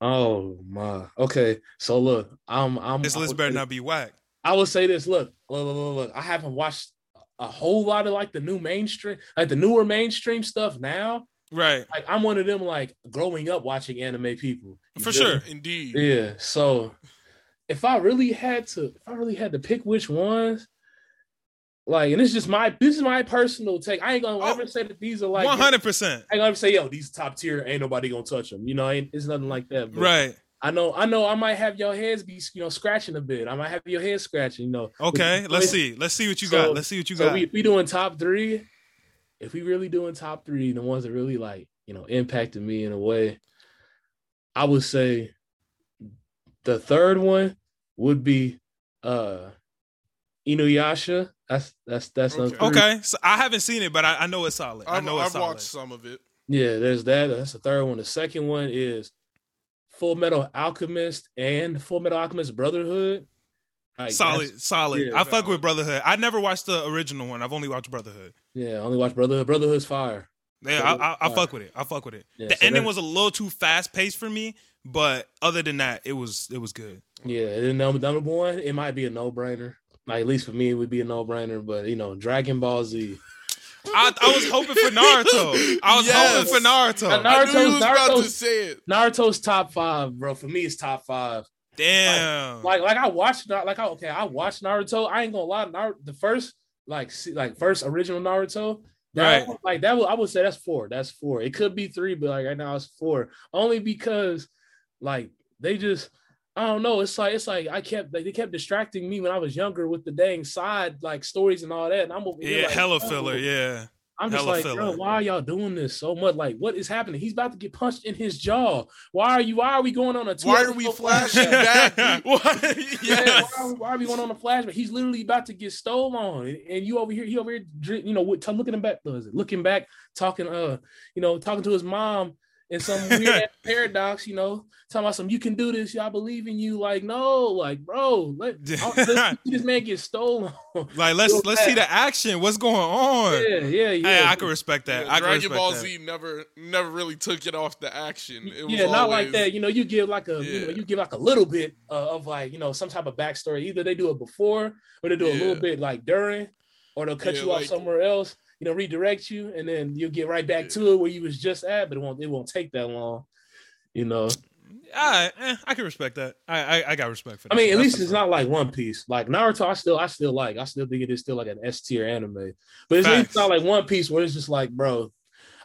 Oh my. Okay. So look, I'm I'm This list better say- not be whack. I will say this. Look, look, look, look, look. I haven't watched a whole lot of like the new mainstream, like the newer mainstream stuff now. Right. Like I'm one of them like growing up watching anime people. For feel sure. Indeed. Yeah. So if I really had to, if I really had to pick which ones, like, and it's just my this is my personal take. I ain't gonna Oh, ever say that these are like One hundred percent. I ain't gonna say, yo, these top tier, ain't nobody gonna touch them. You know, ain't, it's nothing like that. But Right. I know, I know, I might have your heads be, you know, scratching a bit. I might have your head scratching. You know. Okay. But- Let's see. Let's see what you So- got. Let's see what you So got. we we doing top three. If we really doing top three, the ones that really like you know impacted me in a way, I would say the third one would be uh Inuyasha. That's that's that's Okay. okay. So I haven't seen it, but I, I know it's solid. I I've, know it's I've solid. watched some of it. Yeah, there's that. That's the third one. The second one is Full Metal Alchemist and Full Metal Alchemist Brotherhood. Like, solid, solid. yeah, I fuck with Brotherhood. I never watched the original one. I've only watched Brotherhood. Yeah, I only watched Brotherhood. Brotherhood's fire. Yeah, I, I, I fuck with it. I fuck with it. Yeah, the so ending that- was a little too fast paced for me, but other than that, it was it was good. Yeah, and then number, number one, it might be a no brainer. Like at least for me, it would be a no brainer. But you know, Dragon Ball Z. I, I was hoping for Naruto. I was Yes. hoping for Naruto. I knew Naruto's- about to Naruto's- say it. Naruto's top five, bro. For me, it's top five. Damn. Like, like I watched, Nar- like, I, okay, I watched Naruto. I ain't gonna lie, Naruto, the first, like, see, like first original Naruto. That, Right. Like that, was, I would say that's four. That's four. It could be three, but like right now it's four. Only because, like, they just. I don't know. It's like it's like I kept like they kept distracting me when I was younger with the dang side like stories and all that. And I'm over here yeah, like, hella oh. filler. Yeah. I'm just Hella like, filler. why are y'all doing this so much? Like, what is happening? He's about to get punched in his jaw. Why are you? Why are we going on a? Why are we flashing back? <laughs> <laughs> Yeah, yes. why, are, why are we going on a flashback? He's literally about to get stolen on, and, and you over here, he over here, you know, looking back, what is it? Looking back, talking, uh, you know, talking to his mom in some <laughs> weird paradox, you know, talking about some, you can do this, y'all believe in you. Like, no, like, bro, let, <laughs> let's see this man get stolen. <laughs> Like let's let's see the action. What's going on? yeah, yeah, yeah. Hey, I can respect that. Yeah, I can Dragon respect Ball that. Z never never really took it off the action. It was yeah, not like that. You know, you give like a you, know, you give like a little bit uh, of like you know some type of backstory. Either they do it before, or they do a little bit like during, or they'll cut Yeah, you off somewhere else. You know, redirect you, and then you'll get right back Yeah. to it where you was just at. But it won't it won't take that long. You know, I, eh, I can respect that. I, I I got respect for that. I mean, at That's least it's bro. not like One Piece. Like Naruto, I still I still like. I still think it is still like an S tier anime. But it's, it's not like One Piece where it's just like, bro,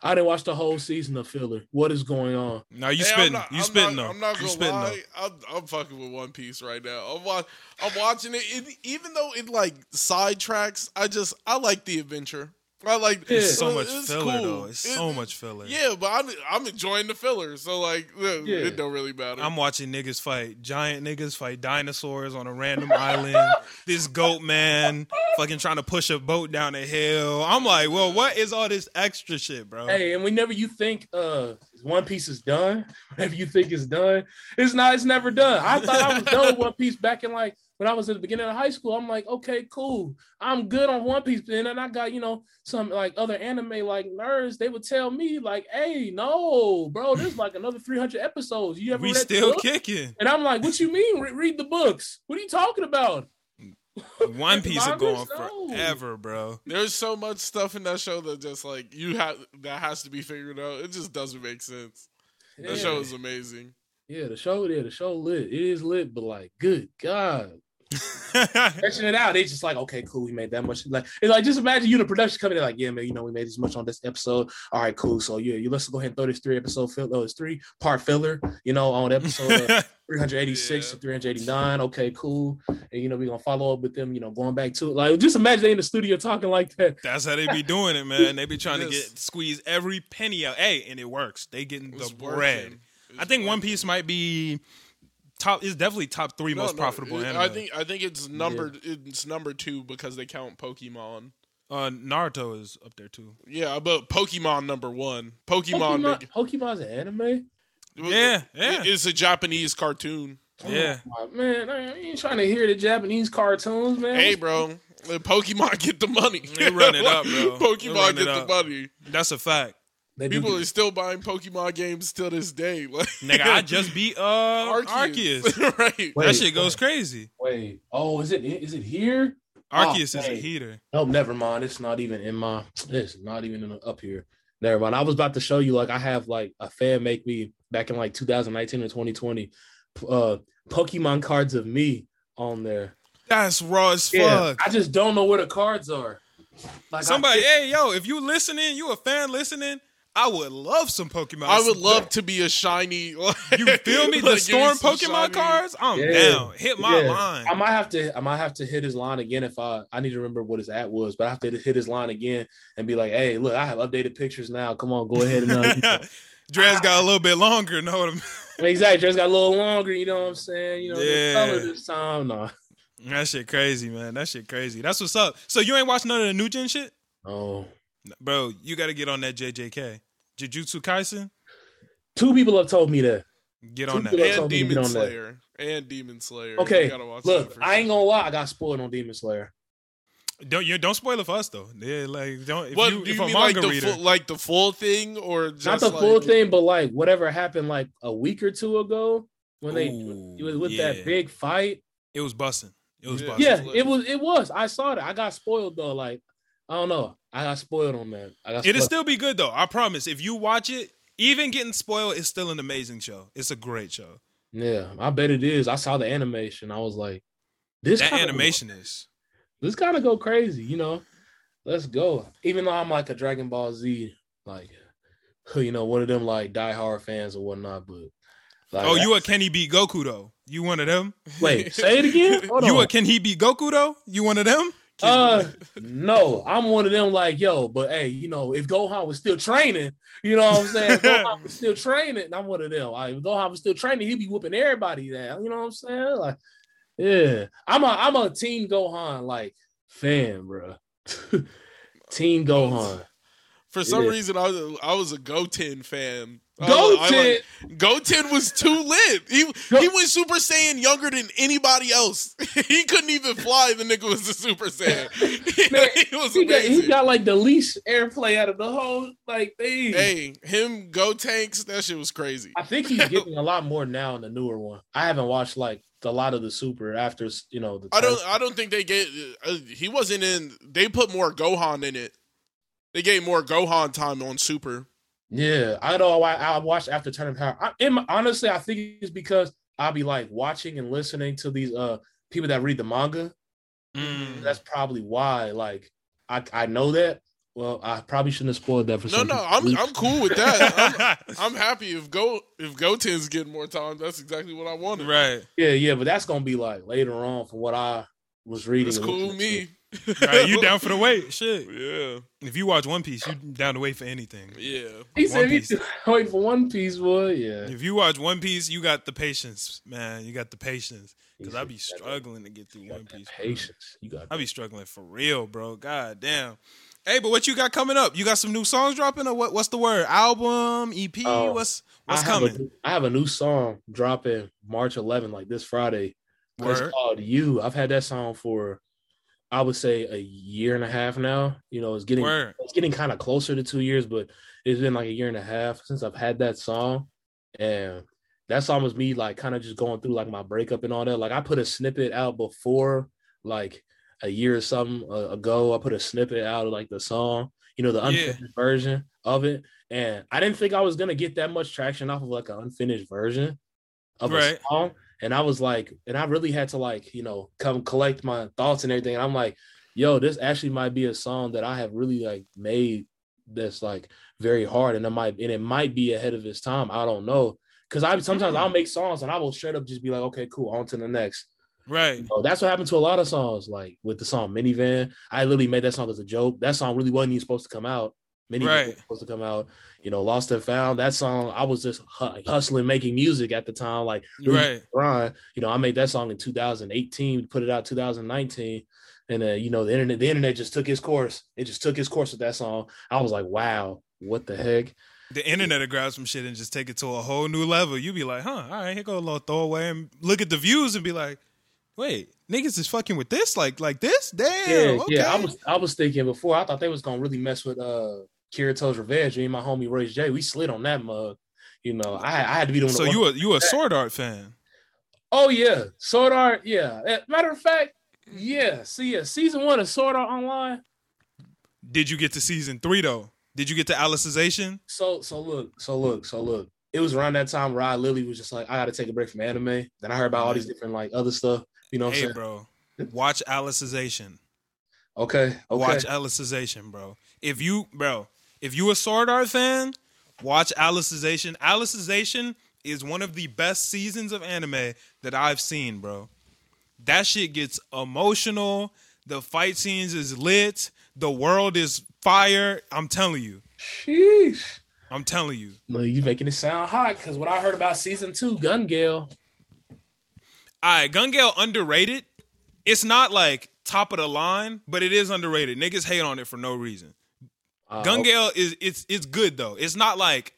I didn't watch the whole season of filler. What is going on? No, you Hey, spitting. not- You I'm spitting not- though. I'm not You gonna spitting though. lie. I'm, I'm fucking with One Piece right now. I'm, wa- I'm watching it. it. Even though it like sidetracks, I just I like the adventure. I like Yeah. It's so much it's filler cool. though. It's It- so much filler. Yeah, but I'm I'm enjoying the filler. So like, it, Yeah. it don't really matter. I'm watching niggas fight giant niggas fight dinosaurs on a random island. <laughs> This goat man fucking trying to push a boat down a hill. I'm like, well, what is all this extra shit, bro? Hey, and whenever you think uh One Piece is done, <laughs> Whatever you think is done, it's not. It's never done. I thought I was done with One Piece back in like when I was at the beginning of high school. I'm like, okay, cool, I'm good on One Piece. And then I got you know some like other anime like nerds. They would tell me like, hey, no, bro, there's like another 300 episodes. You ever we still kicking. And I'm like, what you mean? Re- read the books. What are you talking about? <laughs> One Piece are going No. forever, bro. There's so much stuff in that show that just like you have that has to be figured out. It just doesn't make sense. That Yeah. show is amazing. Yeah, the show, yeah, the show lit. It is lit, but like, good God. Stretching it out, they just like, okay, cool, we made that much. Like, it's like just imagine you the production coming in, like, yeah, man, you know, we made this much on this episode. All right, cool. So yeah, you let's go ahead and throw this three episode fill, oh, it's three part filler, you know, on episode uh, 386 Yeah. to 389. Okay, cool. And you know, we're gonna follow up with them, you know, going back to it. Like, just imagine they in the studio talking like that. That's how they be doing it, man. They be <laughs> trying to get squeeze every penny out. Hey, and it works. They getting the It's bread. It's I think One. Piece might be top. Is definitely top three No, most no, profitable it- anime. I think I think it's number it's number two because they count Pokemon. uh, Naruto is up there too. Yeah, but Pokemon number one. Pokemon, Pokemon, big- Pokemon's an anime. Yeah, yeah. It- it's a Japanese cartoon. Yeah. Oh, man, I ain't trying to hear the Japanese cartoons, man. Hey, bro, the Pokemon <laughs> get the money. They run it up, bro. <laughs> Pokemon it get the money. That's a fact. They People are still buying Pokemon games till this day. <laughs> Like, Nigga, I just beat uh Arceus. <laughs> right? Wait, that shit goes wait. crazy. Wait. Oh, is it is it here? Arceus is a heater. Oh, never mind. It's not even in my. It's not even in, up here. Never mind. I was about to show you. Like I have like a fan make me back in like 2019 or 2020. Uh, Pokemon cards of me on there. That's raw as Yeah, fuck. I just don't know where the cards are. Like Somebody, think- hey yo, if you listening, you a fan listening, I would love some Pokemon. I would love to be a shiny. Like, <laughs> You feel me? The like, storm Pokemon shiny- cards, I'm Yeah. down. Hit my Yeah. line. I might have to. I might have to hit his line again if I. I need to remember what his ad was, but I have to hit his line again and be like, "Hey, look, I have updated pictures now. Come on, go ahead and." Uh, you know. <laughs> Dress got a little bit longer. Know what I'm? <laughs> exactly. Dress got a little longer. You know what I'm saying? You know, Yeah. the color this time. No. That shit crazy, man. That shit crazy. That's what's up. So you ain't watched none of the new gen shit, Oh. bro? You got to get on that JJK, Jujutsu Kaisen. Two people have told me that. Get Two on that. and told me to get Demon on that. Slayer and Demon Slayer. Okay, You gotta watch Look, I ain't gonna lie. I got spoiled on Demon Slayer. Don't you don't spoil it for us though. Yeah, like don't. If What you, do if you a mean, like the reader, full, like the full thing, or just Not the like, full thing, but like whatever happened like a week or two ago when they Ooh, it was with yeah. that big fight. it was busting. It was Yeah. busting. Yeah, it was. It was. I saw that. I got spoiled though. Like I don't know. I got spoiled on that. I got. It'll spoiled. still be good though. I promise. If you watch it, even getting spoiled, it's still an amazing show. It's a great show. Yeah, I bet it is. I saw the animation. I was like, this That animation is. This kind of go crazy. You know, let's go. Even though I'm like a Dragon Ball Z, like, <laughs> you know, one of them like diehard fans or whatnot. But like, Oh, you a can he beat Goku though? You one of them? wait, say it again. <laughs> Hold You on. a can he beat Goku though? You one of them? Uh, no, I'm one of them. Like, yo, but hey, you know, if Gohan was still training, you know what I'm saying? If Gohan was still training. I'm one of them. Like, if Gohan was still training, he'd be whooping everybody down. You know what I'm saying? Like, yeah, I'm a I'm a Team Gohan like fan, bro. <laughs> team Gohan. For some Yeah. reason, I was I was a Goten fan. I was- Goten. like- Goten was too lit. He Go- he was Super Saiyan younger than anybody else. <laughs> he couldn't even fly. The nigga was a Super Saiyan. <laughs> Man, <laughs> he was He got, amazing. he got like the least airplay out of the whole like thing. hey, him Gotenks. That shit was crazy. I think he's getting a lot more now in the newer one. I haven't watched like a lot of the super after you know the. I don't. I don't think they get. Uh, he wasn't in. They put more Gohan in it. They gave more Gohan time on Super. Yeah, I know. I, I watched after Turning Power. I, in my- honestly, I think it's because I'll be like watching and listening to these uh people that read the manga. Mm. That's probably why. Like, I I know that. Well, I probably shouldn't have spoiled that for No, some no, people. I'm I'm cool with that. <laughs> I'm, I'm happy if Go if Goten's getting more time. That's exactly what I wanted. right. yeah, yeah, but that's gonna be like later on from what I was reading. It's cool with me. Right. You <laughs> down for the wait? Shit. Yeah, If you watch One Piece, you down to wait for anything. yeah. He One said, "Me Piece. <laughs> Wait for One Piece, boy." Yeah, If you watch One Piece, you got the patience, man. You got the patience. Because I said, be "You got that- struggling to get through you got One that Piece. bro. Patience. You got. I be struggling for real, bro. God damn. Hey, but what you got coming up? You got some new songs dropping, or what? What's the word? Album, EP? Oh, what's what's I coming? A, I have a new song dropping March 11, like this Friday. It's called "You." I've had that song for, I would say, a year and a half now. You know, it's getting Word. it's getting kind of closer to two years, but it's been like a year and a half since I've had that song, and that song was me like kind of just going through like my breakup and all that. Like I put a snippet out before, like a year or something uh, ago. I put a snippet out of like the song, you know, the Yeah. unfinished version of it, and I didn't think I was gonna get that much traction off of like an unfinished version. of Right. a song. And I was like, and I really had to like, you know, come collect my thoughts and everything. And I'm like, yo, this actually might be a song that I have really like made that's like very hard. And it might and it might be ahead of its time. I don't know. Cause I sometimes Mm. I'll make songs and I will straight up just be like, okay, cool, on to the next. Right. So that's what happened to a lot of songs. Like with the song Minivan, I literally made that song as a joke. That song really wasn't even supposed to come out. Minivan Right. was supposed to come out. You know, Lost and Found. That song, I was just hu- hustling, making music at the time. Like Right. grind. You know, I made that song in 2018, put it out 2019, and uh, you know, the internet, the internet just took its course. It just took its course with that song. I was like, wow, what the heck? The internet will grab some shit and just take it to a whole new level. You be like, huh, all right, here go a little throwaway and look at the views and be like, wait, niggas is fucking with this? Like like this? Damn. Yeah, okay. yeah. I was I was thinking before. I thought they was gonna really mess with uh Kirito's Revenge. Me and my homie Royce J, we slid on that mug. You know, I I had to be the one. so you a you a sword art fan. Oh yeah, Sword Art. Yeah. Eh, Matter of fact, yeah. See, yeah, season one of Sword Art Online. Did you get to season three though? Did you get to Alicization? So so look, so look, so look. It was around that time where I literally was just like, I got to take a break from anime. Then I heard about all these different like other stuff. You know what I'm Hey saying? bro. Watch Alicization. Okay. Okay. Watch Alicization, bro. If you, bro, if you a Sword Art fan, watch Alicization. Alicization is one of the best seasons of anime that I've seen, bro. That shit gets emotional. The fight scenes is lit. The world is fire. I'm telling you. Sheesh. I'm telling you. No, you making it sound hot because what I heard about season two, Gun Gale. All right, Gun Gale underrated. It's not like top of the line, but it is underrated. Niggas hate on it for no reason. Uh, Gun Gale is it's it's good though. It's not like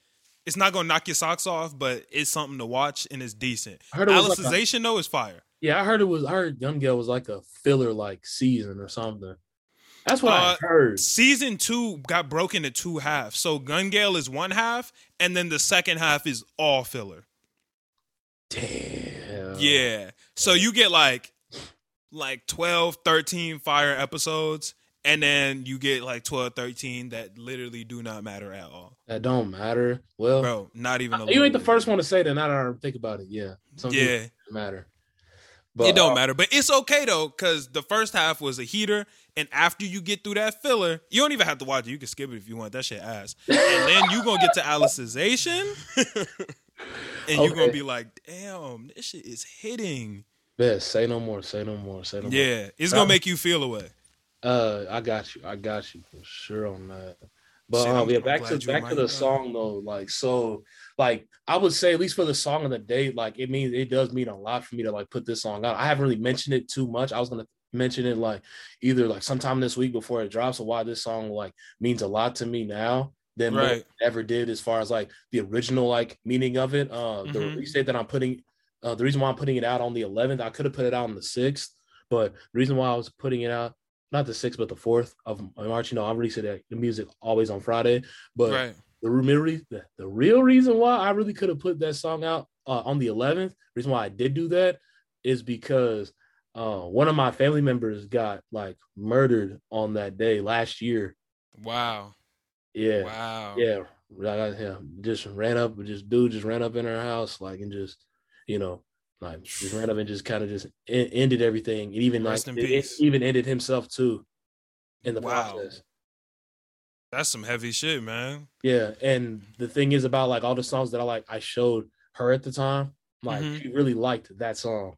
it's not gonna knock your socks off, but it's something to watch and it's decent. I heard it like a- though is fire. Yeah, I heard it was. I heard Gun Gale was like a filler like season or something. That's what I Uh, heard. Season two got broken into two halves. So Gun Gale is one half, and then the second half is all filler. Damn. Yeah. So you get like like 12, 13 fire episodes, and then you get like 12, 13 that literally do not matter at all. That don't matter. Well, Bro, not even a you little ain't the first one to say that. Now that I think about it, yeah. Some people Yeah. don't matter. it don't uh, matter, but it's okay though, because the first half was a heater, and after you get through that filler, you don't even have to watch it. You can skip it if you want. That shit ass. And then you gonna get to Alicization, <laughs> and you're gonna be like, "Damn, this shit is hitting." Best. Say no more. Say no more. Say no more. Yeah, it's gonna make you feel away. Uh, I got you. I got you for sure on that. But um, yeah, back to back to the song though. Like so, like I would say at least for the song of the day, like it means it does mean a lot for me to like put this song out. I haven't really mentioned it too much. I was gonna mention it like either like sometime this week before it drops, or why this song like means a lot to me now than Right. ever did as far as like the original like meaning of it. Uh, the Mhm. release date that I'm putting, uh, the reason why I'm putting it out on the 11th, I could have put it out on the 6th, but the reason why I was putting it out not the sixth, but the fourth of March. You know, I'm releasing the the music always on Friday. But right. the real reason, the, the real reason why I really could have put that song out uh, on the 11th, reason why I did do that is because uh, one of my family members got like murdered on that day last year. Wow. Yeah, Wow. yeah, like, yeah. Just ran up, just dude just ran up in her house, like and just, you know, like just ran up and just kind of just en- ended everything. And even Rest like in it- it even ended himself too in the Wow. process. That's some heavy shit, man. Yeah, and the thing is about like all the songs that I like, I showed her at the time. Like Mhm. she really liked that song.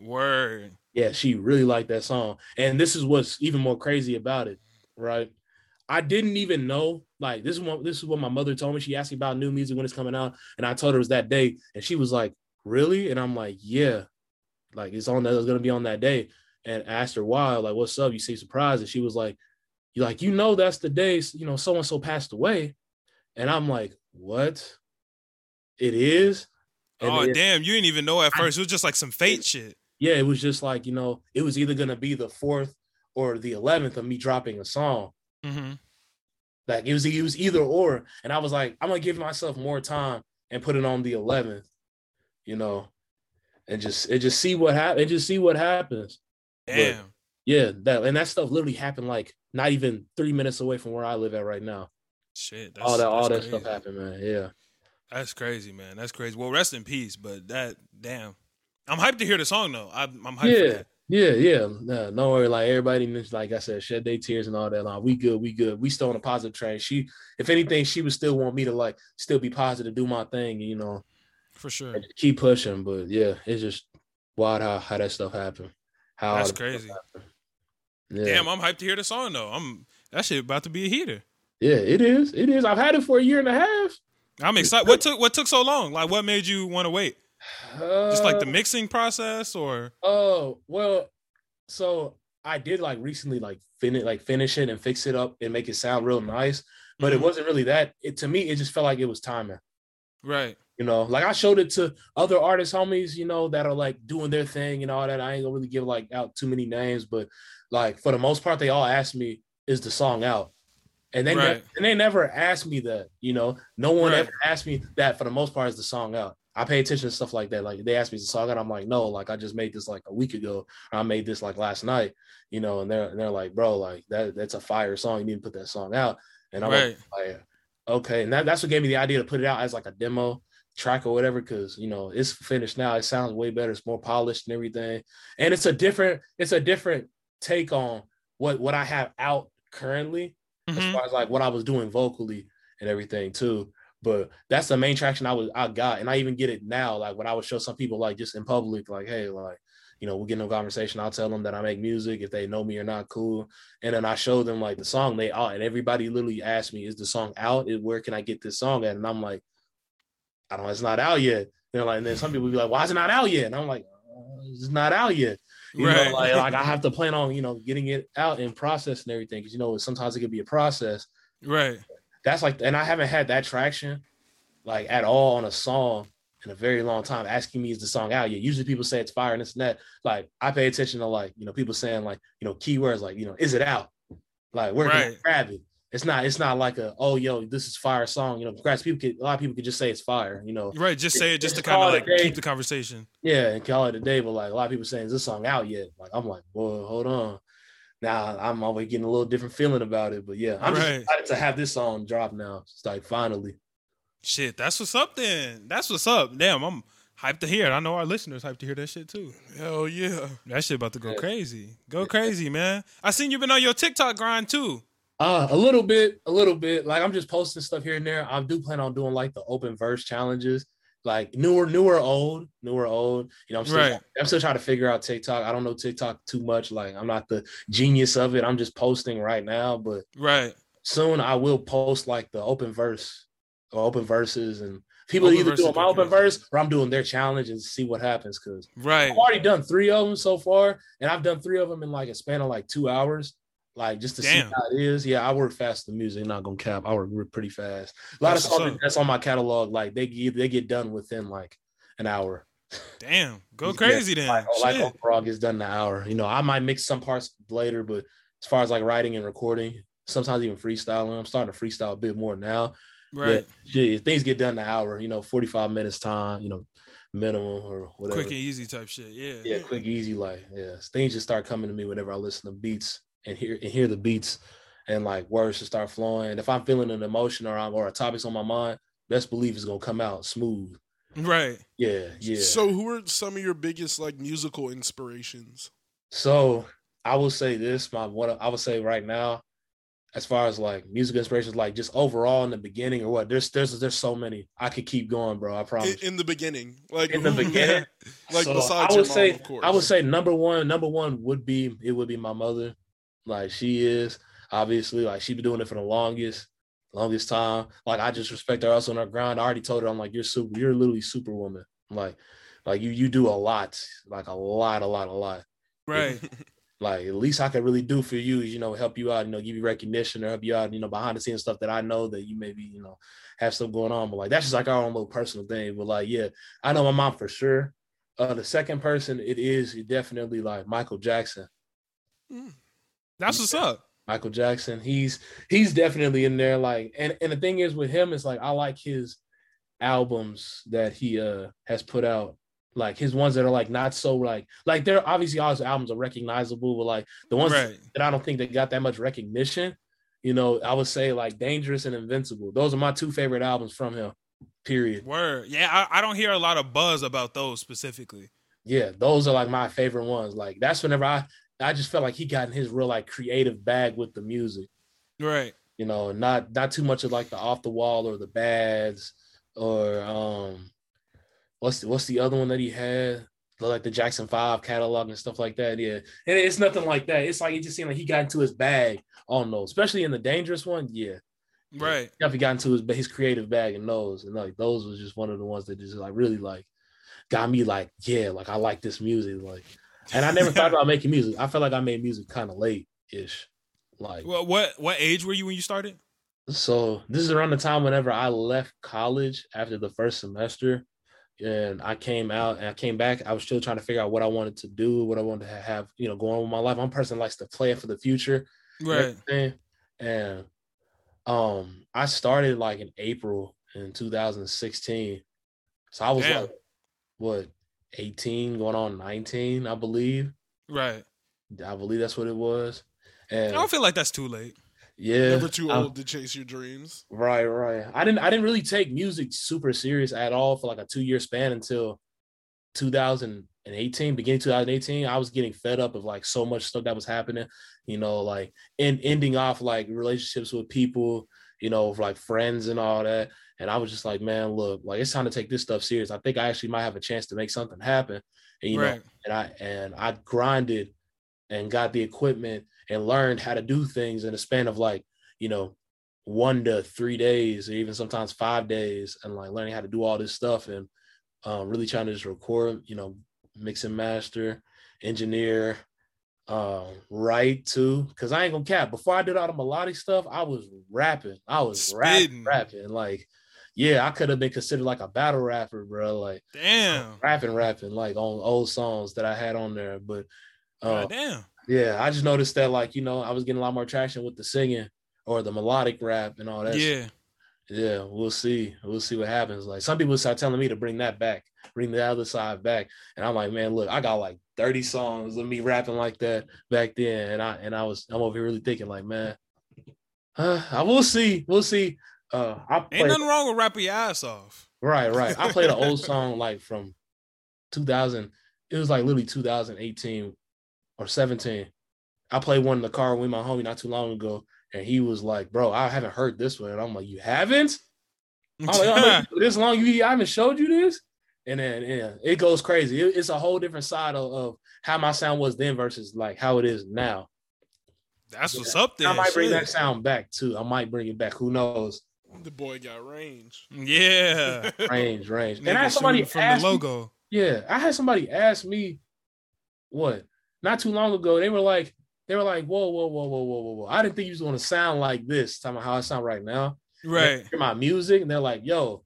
Word. Yeah, she really liked that song. And this is what's even more crazy about it, right? I didn't even know. Like this is what this is what my mother told me. She asked me about new music when it's coming out, and I told her it was that day, and she was like, "Really?" And I'm like, "Yeah." Like it's on that. It's gonna be on that day. And I asked her why. Like, what's up? You seem surprised, and she was like, "You like you know that's the day you know so and so passed away," and I'm like, "What? It is?" And oh damn, you didn't even know at first. It was just like some fate shit. yeah, it was just like, you know, it was either gonna be the fourth or the eleventh of me dropping a song. Mm-hmm. Like it was it was either or. And I was like, I'm gonna give myself more time and put it on the eleventh, you know, and just and just see what happens and just see what happens. Damn. Yeah, that and that stuff literally happened like not even three minutes away from where I live at right now. Shit. That's, all that all that that's stuff happened, man. Yeah. That's crazy, man. That's crazy. Well, rest in peace. But that, damn, I'm hyped to hear the song though. I'm, I'm hyped for Yeah, yeah, yeah. No, don't worry. Like everybody, like I said, shed their tears and all that. Like we good, we good. We still on a positive train. She, if anything, she would still want me to like still be positive, do my thing, you know, for sure. keep pushing. But yeah, it's just wild how how that stuff happened. How That's all that stuff crazy. Yeah. Damn, I'm hyped to hear the song though. I'm that shit about to be a heater. yeah, it is. It is. I've had it for a year and a half. I'm excited. What took what took so long? Like, what made you want to wait? Just like the Uh, mixing process, or Oh well, so I did like recently like finish like finish it and fix it up and make it sound real nice, but it Mhm. wasn't really that. It to me, it just felt like it was timing. right? You know, like I showed it to other artists, homies, you know, that are like doing their thing and all that. I ain't gonna really give like out too many names, but like for the most part, they all asked me, "Is the song out?" And they ne- and they never asked me that. You know, no one Right. ever asked me that. For the most part, is the song out? I pay attention to stuff like that. Like they asked me, "Is the song out?" I'm like, "No, like I just made this like a week ago. I made this like last night." You know, and they're and they're like, "Bro, like that that's a fire song. You need to put that song out." And I'm right. like, okay, and that, that's what gave me the idea to put it out as like a demo track or whatever, because you know it's finished now. It sounds way better. It's more polished and everything, and it's a different, it's a different take on what what I have out currently, as Mhm. far as like what I was doing vocally and everything too. But that's the main traction I was I got, and I even get it now. Like when I would show some people like just in public, like, hey, like. You know, we get in a conversation. I'll tell them that I make music. If they know me or not, cool. And then I show them like the song they all and everybody literally asked me, is the song out? Where can I get this song at? And I'm like, I don't know, it's not out yet. They're like, and then some people be like, why is it not out yet? And I'm like, uh, it's not out yet. You Right. know, like, like <laughs> I have to plan on, you know, getting it out and processing everything. Cause you know, sometimes it could be a process. Right. That's like, and I haven't had that traction like at all on a song in a very long time asking me is the song out yet. Usually people say it's fire and this and that. Like I pay attention to like, you know, people saying like, you know, keywords like, you know, is it out? Like where can I grab it? It's not, it's not like a, oh yo, this is fire song. You know, congrats. People could a lot of people could just say it's fire, you know. Right. Just say it just to kind of like keep the conversation. Yeah, and call it a day, but like a lot of people saying is this song out yet? Like I'm like, well, hold on. Now I'm always getting a little different feeling about it. But yeah, I'm Right. just excited to have this song drop now. It's like finally. Shit, that's what's up then. That's what's up. Damn, I'm hyped to hear it. I know our listeners hyped to hear that shit too. Hell yeah. That shit about to go Yeah. crazy. Go crazy, man. I seen you been on your TikTok grind too. Uh, a little bit, a little bit. Like I'm just posting stuff here and there. I do plan on doing like the open verse challenges, like newer, newer, old, newer, old. You know, I'm still, Right. I'm still trying to figure out TikTok. I don't know TikTok too much. Like I'm not the genius of it. I'm just posting right now, but Right. soon I will post like the open verse or open verses and people Open either doing my open verse or I'm doing their challenge and see what happens. Cause Right. I've already done three of them so far, and I've done three of them in like a span of like two hours, like just to Damn. see how it is. Yeah, I work fast in music, not gonna cap. I work pretty fast. A lot That's of songs that's on my catalog, like they get they get done within like an hour. Damn. Go <laughs> Yeah, crazy then. Like, like Shit. overall gets done in an hour. You know, I might mix some parts later, but as far as like writing and recording, sometimes even freestyling, I'm starting to freestyle a bit more now. Right. Shit, things get done in an hour, you know, 45 minutes time, you know, minimum or whatever. Quick and easy type shit. Yeah. yeah, quick, easy, like yeah. Things just start coming to me whenever I listen to beats and hear and hear the beats and like words to start flowing. If I'm feeling an emotion or I'm, or a topic's on my mind, best believe it's gonna come out smooth. Right. Yeah, yeah. So, who are some of your biggest like musical inspirations? So I will say this, my what I would say right now, as far as like music inspirations, like just overall in the beginning or what, there's there's there's so many. I could keep going, bro. I In, promise. in the beginning, like In the <laughs> beginning, like So besides I would say of course. I would say number one, number one would be it would be my mother. Like she is obviously like she been doing it for the longest, longest time. Like I just respect her also on her grind. I already told her I'm like you're super, you're literally superwoman. Like like you you do a lot, like a lot, a lot, a lot. Right. <laughs> Like at least I could really do for you is you know help you out, you know give you recognition or help you out, you know behind the scenes stuff that I know that you maybe you know have stuff going on. But like that's just like our own little personal thing. But like yeah, I know my mom for sure. Uh, the second person it is definitely like Michael Jackson. That's what's up. Michael Jackson. He's he's definitely in there. Like, and and the thing is with him is like I like his albums that he uh has put out. Like his ones that are like not so like like they're obviously all his albums are recognizable, but like the ones Right. that I don't think they got that much recognition. You know, I would say like Dangerous and Invincible. Those are my two favorite albums from him. Period. Word. Yeah, I, I don't hear a lot of buzz about those specifically. Yeah, those are like my favorite ones. Like that's whenever I I just felt like he got in his real like creative bag with the music. Right. You know, not not too much of like the off the wall or the bads or um what's the, what's the other one that he had? Like the Jackson Five catalog and stuff like that. Yeah, and it's nothing like that. It's like it just seemed like he got into his bag on those, especially in the dangerous one. Yeah, Right. definitely got into his his creative bag and those, and like those was just one of the ones that just like really like got me like yeah, like I like this music, like. And I never thought <laughs> about making music. I felt like I made music kind of late ish, like. Well, what what age were you when you started? So this is around the time whenever I left college after the first semester, and I came out and I came back. I was still trying to figure out what I wanted to do, what I wanted to have, you know, going on with my life. I'm a person that likes to plan for the future, and Right. everything. And um, I started like in April in 2016, so I was Damn. like, what, 18, going on 19, I believe. Right. I believe that's what it was. I don't feel like that's too late. yeah, Never too I- old to chase your dreams. Right, right. I didn't I didn't really take music super serious at all for like a two year span until 2018, beginning 2018. I was getting fed up of like so much stuff that was happening, you know, like and ending off like relationships with people, you know, like friends and all that. And I was just like, man, look, like it's time to take this stuff serious. I think I actually might have a chance to make something happen. And you know, and I and I grinded and got the equipment and learned how to do things in a span of like, you know, one to three days or even sometimes five days and like learning how to do all this stuff and um, really trying to just record, you know, mix and master, engineer, um, write too. Cause I ain't gonna cap. Before I did all the melodic stuff, I was rapping. I was rapping, rapping. Like, yeah, I could have been considered like a battle rapper, bro. Like Damn. rapping, rapping, like on old songs that I had on there. But uh, God damn. yeah, I just noticed that like, you know, I was getting a lot more traction with the singing or the melodic rap and all that. Yeah. Yeah, we'll see. We'll see what happens. Like some people start telling me to bring that back, bring the other side back. And I'm like, man, look, I got like 30 songs of me rapping like that back then. And I and I was I'm over here really thinking, like, man, uh, I will see. We'll see. Uh I Ain't nothing wrong with rapping your ass off. right, right. I played an <laughs> old song like from 2000. It was like literally 2018 or 17. I played one in the car with my homie not too long ago, and he was like, "Bro, I haven't heard this one." And I'm like, "You haven't?" I'm like, like, <laughs> this long you I haven't showed you this, and then yeah, it goes crazy. It- it's a whole different side of, of how my sound was then versus like how it is now. That's what's up there. I might bring shit. that sound back too. I might bring it back. Who knows? The boy got range. Yeah. <laughs> Range, range. And I had somebody shooting from ask the me- logo. Yeah, I had somebody ask me what not too long ago. They were like, they were like, whoa, whoa, whoa, whoa, whoa, whoa, whoa. I didn't think you was gonna sound like this. Talking about how I sound right now. Right. Hear my music, and they're like, yo,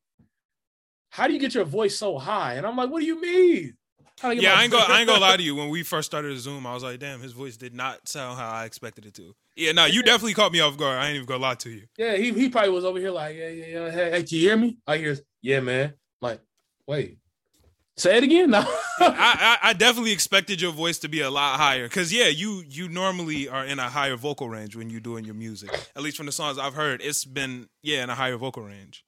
how do you get your voice so high? And I'm like, what do you mean? How do I get Yeah, I ain't gonna I ain't gonna <laughs> lie to you. When we first started Zoom, I was like, damn, his voice did not sound how I expected it to. Yeah, no, you definitely caught me off guard. I ain't even gonna lie to you. Yeah, he, he probably was over here like, yeah, yeah, yeah. Hey, hey, can you hear me? I hear, yeah, man. like, wait, say it again. No. I, <laughs> I, I definitely expected your voice to be a lot higher because yeah, you you normally are in a higher vocal range when you're doing your music. At least from the songs I've heard, it's been yeah in a higher vocal range.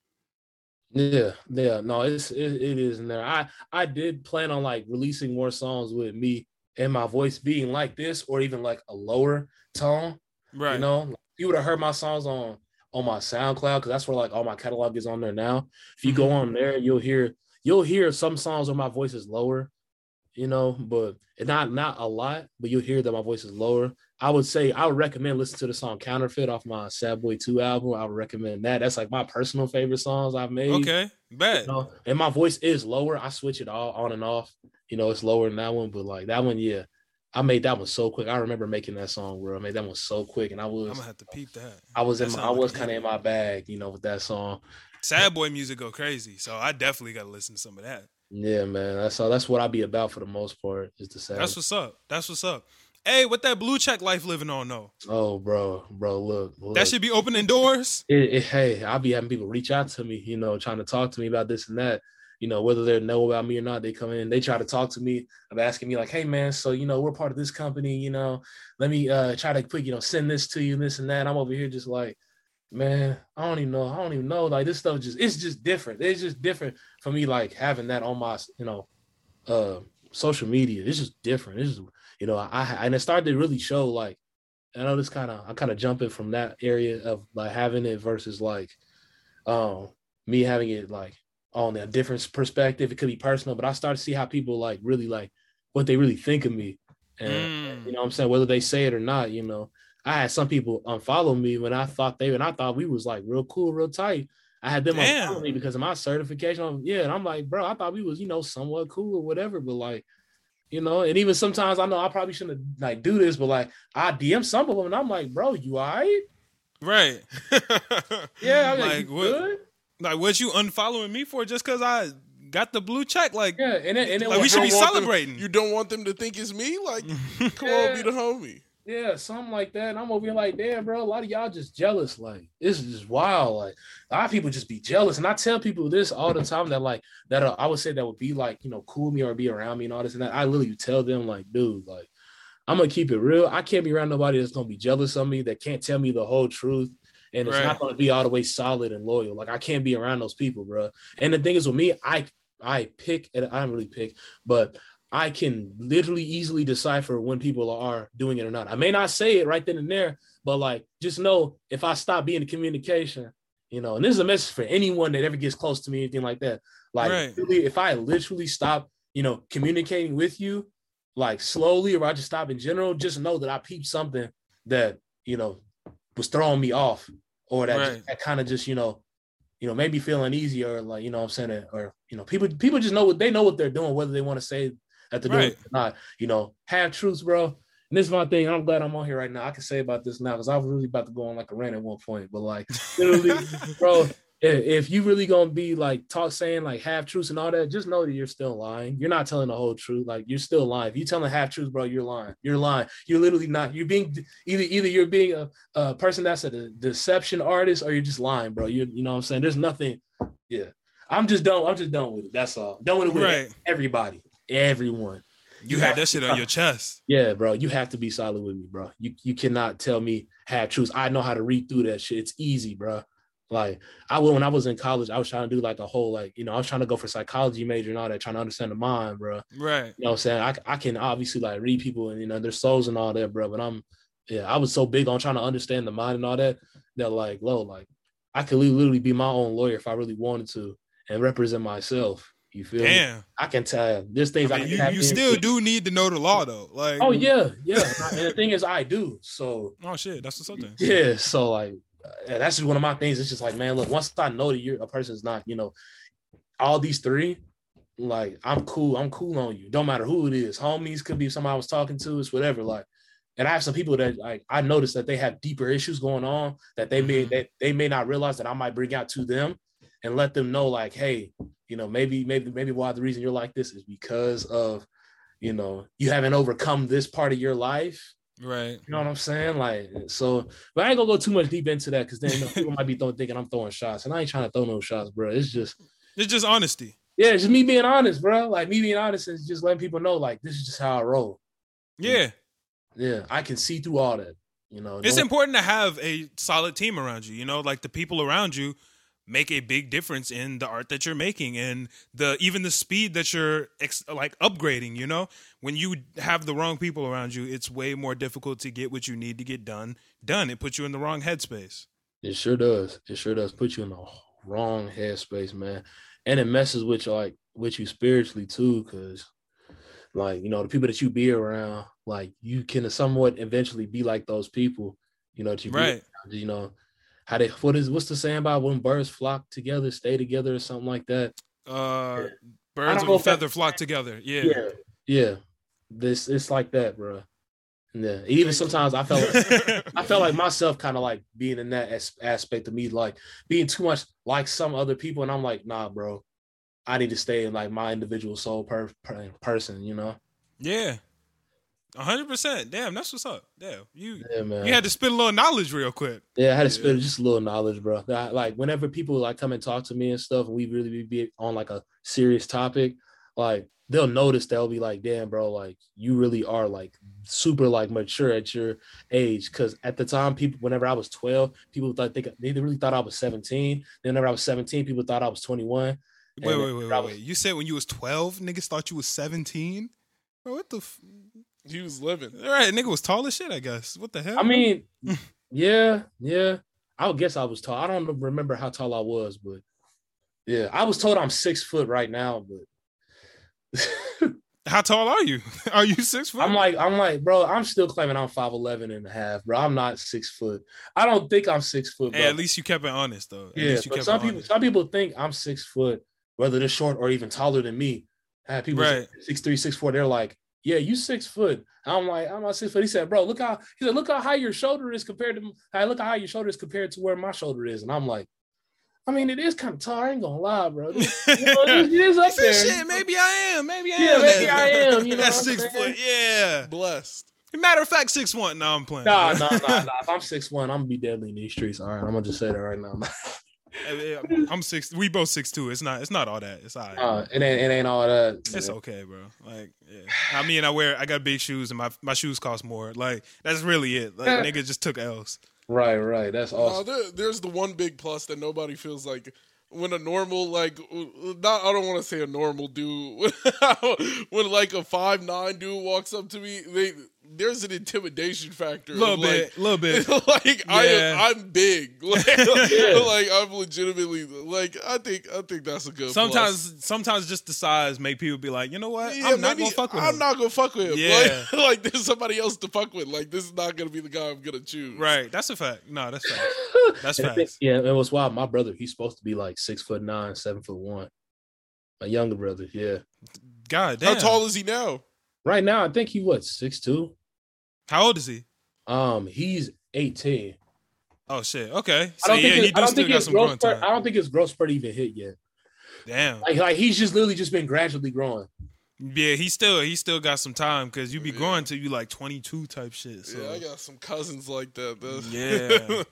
Yeah, yeah, no, it's it, it is in there. I I did plan on like releasing more songs with me and my voice being like this, or even like a lower tone. Right. You know, you would have heard my songs on on my SoundCloud because that's where like all my catalog is on there now. If you go mm-hmm. on there, you'll hear you'll hear some songs where my voice is lower. You know, but not not a lot, but you'll hear that my voice is lower. I would say I would recommend listen to the song Counterfeit off my Sad Boy 2 album. I would recommend that. That's like my personal favorite songs I've made. Okay. Bet. You know, and my voice is lower. I switch it all on and off. You know, it's lower than that one, but like that one, yeah. I made that one so quick. I remember making that song, bro. I made that one so quick, and I I'm was, gonna have to peep that. I was in. My, I was kind of in my bag, you know, with that song. Sad boy music go crazy, so I definitely gotta listen to some of that. Yeah, man. That's all. That's what I be about for the most part. Is the sad. That's what's up. That's what's up. Hey, what that blue check life living on though? oh, bro, bro, look, look. That should be opening doors. it, it, hey, I'll be having people reach out to me, you know, trying to talk to me about this and that. You know, whether they know about me or not, they come in, they try to talk to me. I'm asking me like, hey man, so you know, we're part of this company, you know, let me uh try to quick, you know, send this to you, this and that. I'm over here just like, man, I don't even know. I don't even know. Like this stuff just it's just different. It's just different for me, like having that on my, you know, uh social media. It's just different. It's just, you know, I and it started to really show like I know this kind of I kind of jumping from that area of like having it versus like um me having it like on a different perspective. It could be personal, but I started to see how people like really like what they really think of me. And Mm. you know what I'm saying, whether they say it or not, you know. I had some people unfollow me when I thought they and I thought we was like real cool, real tight. I had them Damn. unfollow me because of my certification. Yeah, and I'm like, bro, I thought we was, you know, somewhat cool or whatever, but like, you know, and even sometimes I know I probably shouldn't like do this, but like I DM some of them and I'm like, bro, you all right? Right. <laughs> Yeah, I'm like, like what? good? Like what you unfollowing me for just because I got the blue check? Like, Yeah, and then, and then Like, we should be don't them- celebrating. you don't want them to think it's me. Like, <laughs> come Yeah. on, be the homie. Yeah, something like that. And I'm over here like, damn, bro, a lot of y'all just jealous. Like, this is just wild. Like, a lot of people just be jealous. And I tell people this all the time that, like, that uh, I would say that would be like, you know, cool me or be around me and all this and that. I literally tell them, like, dude, like, I'm gonna keep it real. I can't be around nobody that's gonna be jealous of me, that can't tell me the whole truth. And it's Right. not gonna be all the way solid and loyal. Like, I can't be around those people, bro. And the thing is with me, I I pick and I don't really pick, but I can literally easily decipher when people are doing it or not. I may not say it right then and there, but like just know if I stop being in communication, you know, and this is a message for anyone that ever gets close to me, anything like that. Like Right. really, if I literally stop, you know, communicating with you, like slowly, or I just stop in general, just know that I peeped something that, you know, was throwing me off or that, Right. that kind of just, you know, you know, made me feel uneasy or like, you know what I'm saying, or, you know, people, people just know what they know what they're doing, whether they want to say that they're doing Right. it or not, you know, have truths, bro. And this is my thing. I'm glad I'm on here right now. I can say about this now because I was really about to go on like a rant at one point, but like <laughs> literally, bro, if, you really gonna be like talk saying like half truths and all that, just know that you're still lying. You're not telling the whole truth. Like you're still lying. If you telling half truths, bro, you're lying. You're lying. You're literally not. You're being either either you're being a, a person that's a de- deception artist or you're just lying, bro. You you know what I'm saying? There's nothing. Yeah, I'm just done. I'm just done with it. That's all. Done with it with Right. everybody, everyone. you had that shit on your chest. Yeah, bro, you have to be solid with me, bro. You you cannot tell me half truths. I know how to read through that shit. It's easy, bro. Like I will when I was in college, I was trying to do like a whole like you know I was trying to go for psychology major and all that, trying to understand the mind, bro. Right. You know what I'm saying? I I can obviously like read people and you know their souls and all that, bro. But I'm yeah, I was so big on trying to understand the mind and all that that like low like I could literally be my own lawyer if I really wanted to and represent myself. You feel me? Damn. I can tell. There's things I, I can you, you still do need to know the law though. Like, Oh yeah, yeah. and the thing is, I do. So <laughs> Oh shit, that's then. yeah, so like that's just one of my things. It's just like, man, look, once I know that you're a person's not, you know, all these three, like I'm cool. I'm cool on you. Don't matter who it is. Homies could be somebody I was talking to. It's whatever. Like, and I have some people that like I noticed that they have deeper issues going on that they may Mhm. that they may not realize that I might bring out to them and let them know, like, hey, you know, maybe maybe maybe why the reason you're like this is because of, you know, you haven't overcome this part of your life. Right. You know what I'm saying? Like, so, but I ain't gonna go too much deep into that because then you <laughs> know, people might be throwing, thinking I'm throwing shots, and I ain't trying to throw no shots, bro. It's just, It's just honesty. yeah, it's just me being honest, bro. Like me being honest is just letting people know, like, this is just how I roll. Yeah. Yeah, I can see through all that. You know, It's No- important to have a solid team around you. You know, like the people around you make a big difference in the art that you're making and the even the speed that you're ex, like upgrading. You know, when you have the wrong people around you, it's way more difficult to get what you need to get done. Done. It puts you in the wrong headspace. It sure does. It sure does put you in the wrong headspace, man. And it messes with you like with you spiritually too, because like you know, the people that you be around, like you can somewhat eventually be like those people, you know, that you be Right. around, you know. How they what is what's the saying about when birds flock together, stay together, or something like that? Uh, Yeah. birds don't of a if that- feather flock together. Yeah. Yeah. Yeah. This it's like that, bro. Yeah. Even sometimes I felt like I felt like <laughs> myself kind of like being in that as- aspect of me, like being too much like some other people, and I'm like, nah, bro, I need to stay in like my individual soul per, per person, you know? yeah. Hundred percent. Damn, that's what's up. Damn, you Yeah, you had to spit a little knowledge real quick. yeah, I had to Yeah. spit just a little knowledge, bro. That, like whenever people like come and talk to me and stuff, and we really be on like a serious topic, like they'll notice they'll be like, damn, bro, like you really are like super like mature at your age. Cause at the time, people whenever I was 12, people thought they, they really thought I was 17. Then whenever I was 17, people thought I was 21. Wait, wait, wait, wait, was- wait. You said when you was twelve, niggas thought you was seventeen. Bro, what the? F- He was living. All right, nigga was tall as shit. I guess. What the hell? I mean, <laughs> yeah, yeah. I would guess I was tall. I don't remember how tall I was, but yeah, I was told I'm six foot right now, but how tall are you? <laughs> Are you six foot? I'm like, I'm like, bro, I'm still claiming I'm 5'11 and a half, bro. I'm not six foot. I don't think I'm six foot, bro. Hey, at least you kept it honest though. At yeah, least you but kept some it people, honest. some people think I'm six foot, whether they're short or even taller than me. I have people Right. six three, six four. They're like, yeah, you six foot. I'm like, I'm not six foot. He said, bro, look how he said, look how high your shoulder is compared to. I look how high your shoulder is compared to where my shoulder is, and I'm like, I mean, it is kind of tall. I ain't gonna lie, bro. <laughs> You know, it is up said, there. shit, maybe I am. Maybe I Yeah, am. maybe I <laughs> am, you know That's six saying? foot. Yeah. Blessed. Matter of fact, six one. No, I'm playing. Nah, nah, nah, nah. <laughs> If I'm six one, I'm gonna be deadly in these streets. All right, I'm gonna just say that right now. Hey, hey, I'm six. We both six two. It's not. It's not all that. It's all right. Uh, it ain't, it ain't all that. It's okay, bro. Like, yeah. I mean, I wear. I got big shoes, and my my shoes cost more. Like, that's really it. Like, nigga just took L's. Right, right. That's No, awesome. there, there's the one big plus that nobody feels like when a normal like not I don't want to say a normal dude <laughs> when like a five nine dude walks up to me they there's an intimidation factor A little bit. A little bit. like <laughs> I am, I'm big <laughs> like, <laughs> Yeah. like I'm legitimately like I think I think that's a good Sometimes, plus. sometimes just the size make people be like, you know what? Yeah, I'm not gonna fuck with I'm him. not gonna fuck with him. Yeah. Like, like there's somebody else to fuck with. Like this is not gonna be the guy I'm gonna choose. Right. That's a fact. No, that's fact. That's And I think- facts. yeah, it was wild. My brother, he's supposed to be like six foot nine, seven foot one. My younger brother, yeah. God damn. How tall is he now? Right now, I think he what six two. How old is he? Um, he's eighteen. Oh shit. Okay. I don't yeah, think. he It, I do don't still think his some growth spurt. I don't think his growth spurt even hit yet. Damn. Like, like he's just literally just been gradually growing. Yeah, he still he still got some time because you be Yeah. growing till you like 22 type shit. So Yeah, I got some cousins like that. That's, Yeah.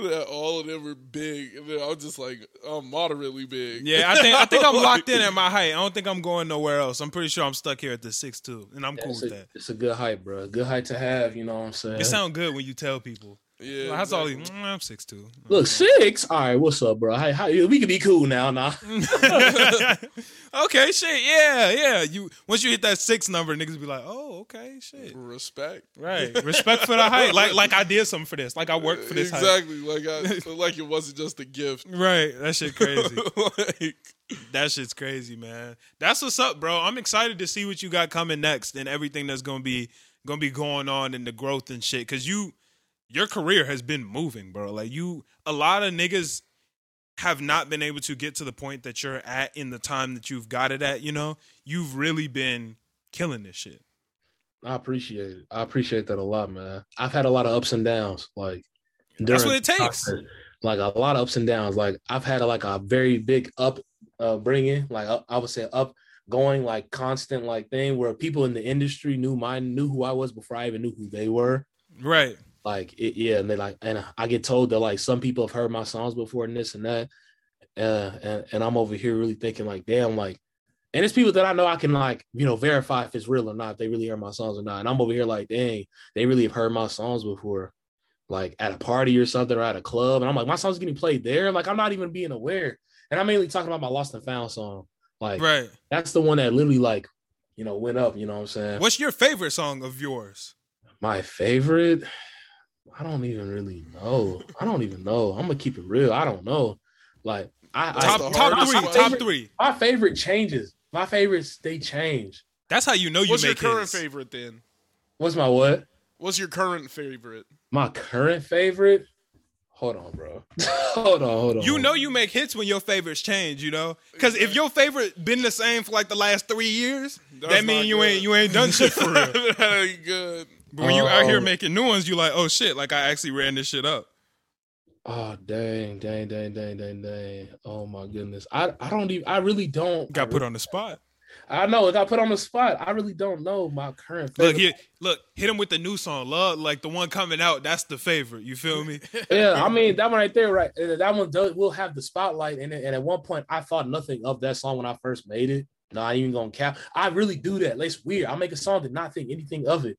<laughs> that all of them are big, and then I'm just like I'm moderately big. Yeah, I think I think I'm <laughs> locked in at my height. I don't think I'm going nowhere else. I'm pretty sure I'm stuck here at the six two, and I'm Yeah, cool with a, that. it's a good height, bro. Good height to have. You know what I'm saying? It sound good when you tell people. Yeah, Like, How's all you? exactly. "Mm, I'm six two. Look, six. All right, what's up, bro? How, how, we can be cool now, nah. <laughs> okay, shit. Yeah, yeah. You once you hit that six number, niggas be like, oh, okay, shit. respect. Right. Respect for the height. Like like I did something for this. Like I worked for this height. exactly. Like I, <laughs> like it wasn't just a gift. Right. That shit crazy. <laughs> like, That shit's crazy, man. That's what's up, bro. I'm excited to see what you got coming next and everything that's gonna be gonna be going on in the growth and shit. Cause you your career has been moving, bro. Like you a lot of niggas have not been able to get to the point that you're at in the time that you've got it at, you know? You've really been killing this shit. I appreciate it. I appreciate that a lot, man. I've had a lot of ups and downs. Like That's what it takes. Like a lot of ups and downs. Like I've had like a very big up uh bringing, like I would say up going, like constant like thing where people in the industry knew mine knew who I was before I even knew who they were. Right. Like it, yeah, and they like, and I get told that like some people have heard my songs before and this and that, uh, and and I'm over here really thinking like, damn, like, and it's people that I know I can like, you know, verify if it's real or not, if they really heard my songs or not, and I'm over here like, dang, they really have heard my songs before, like at a party or something or at a club, and I'm like, my song's getting played there, like I'm not even being aware, and I'm mainly talking about my Lost and Found song, like Right. that's the one that literally like, you know, went up, you know what I'm saying? What's your favorite song of yours? My favorite, I don't even really know. I don't even know. I'm gonna keep it real. I don't know. Like I, top the top hardest three. one. Top three. my favorite changes. My favorites they change. That's how you know you make it. what's your current hits. favorite then? What's my what? What's your current favorite? My current favorite. Hold on, bro. <laughs> hold on, hold on. You know you make hits when your favorites change, you know? Because if your favorite been the same for like the last three years, That's that mean you good. ain't you ain't done shit for real. <laughs> that ain't good. But when you out here Oh. making new ones, you like, oh shit, like I actually ran this shit up. Oh dang, dang, dang, dang, dang, dang. Oh my goodness. I, I don't even I really don't Got I, put on the spot. I know it got put on the spot. I really don't know my current favorite. Look here, look, hit him with the new song, love, like the one coming out. That's the favorite. You feel me? <laughs> yeah, I mean that one right there, right? uh, That one does will have the spotlight in it. And at one point, I thought nothing of that song when I first made it. No, I ain't even gonna cap. I really do that. It's weird. I'll make a song and not think anything of it.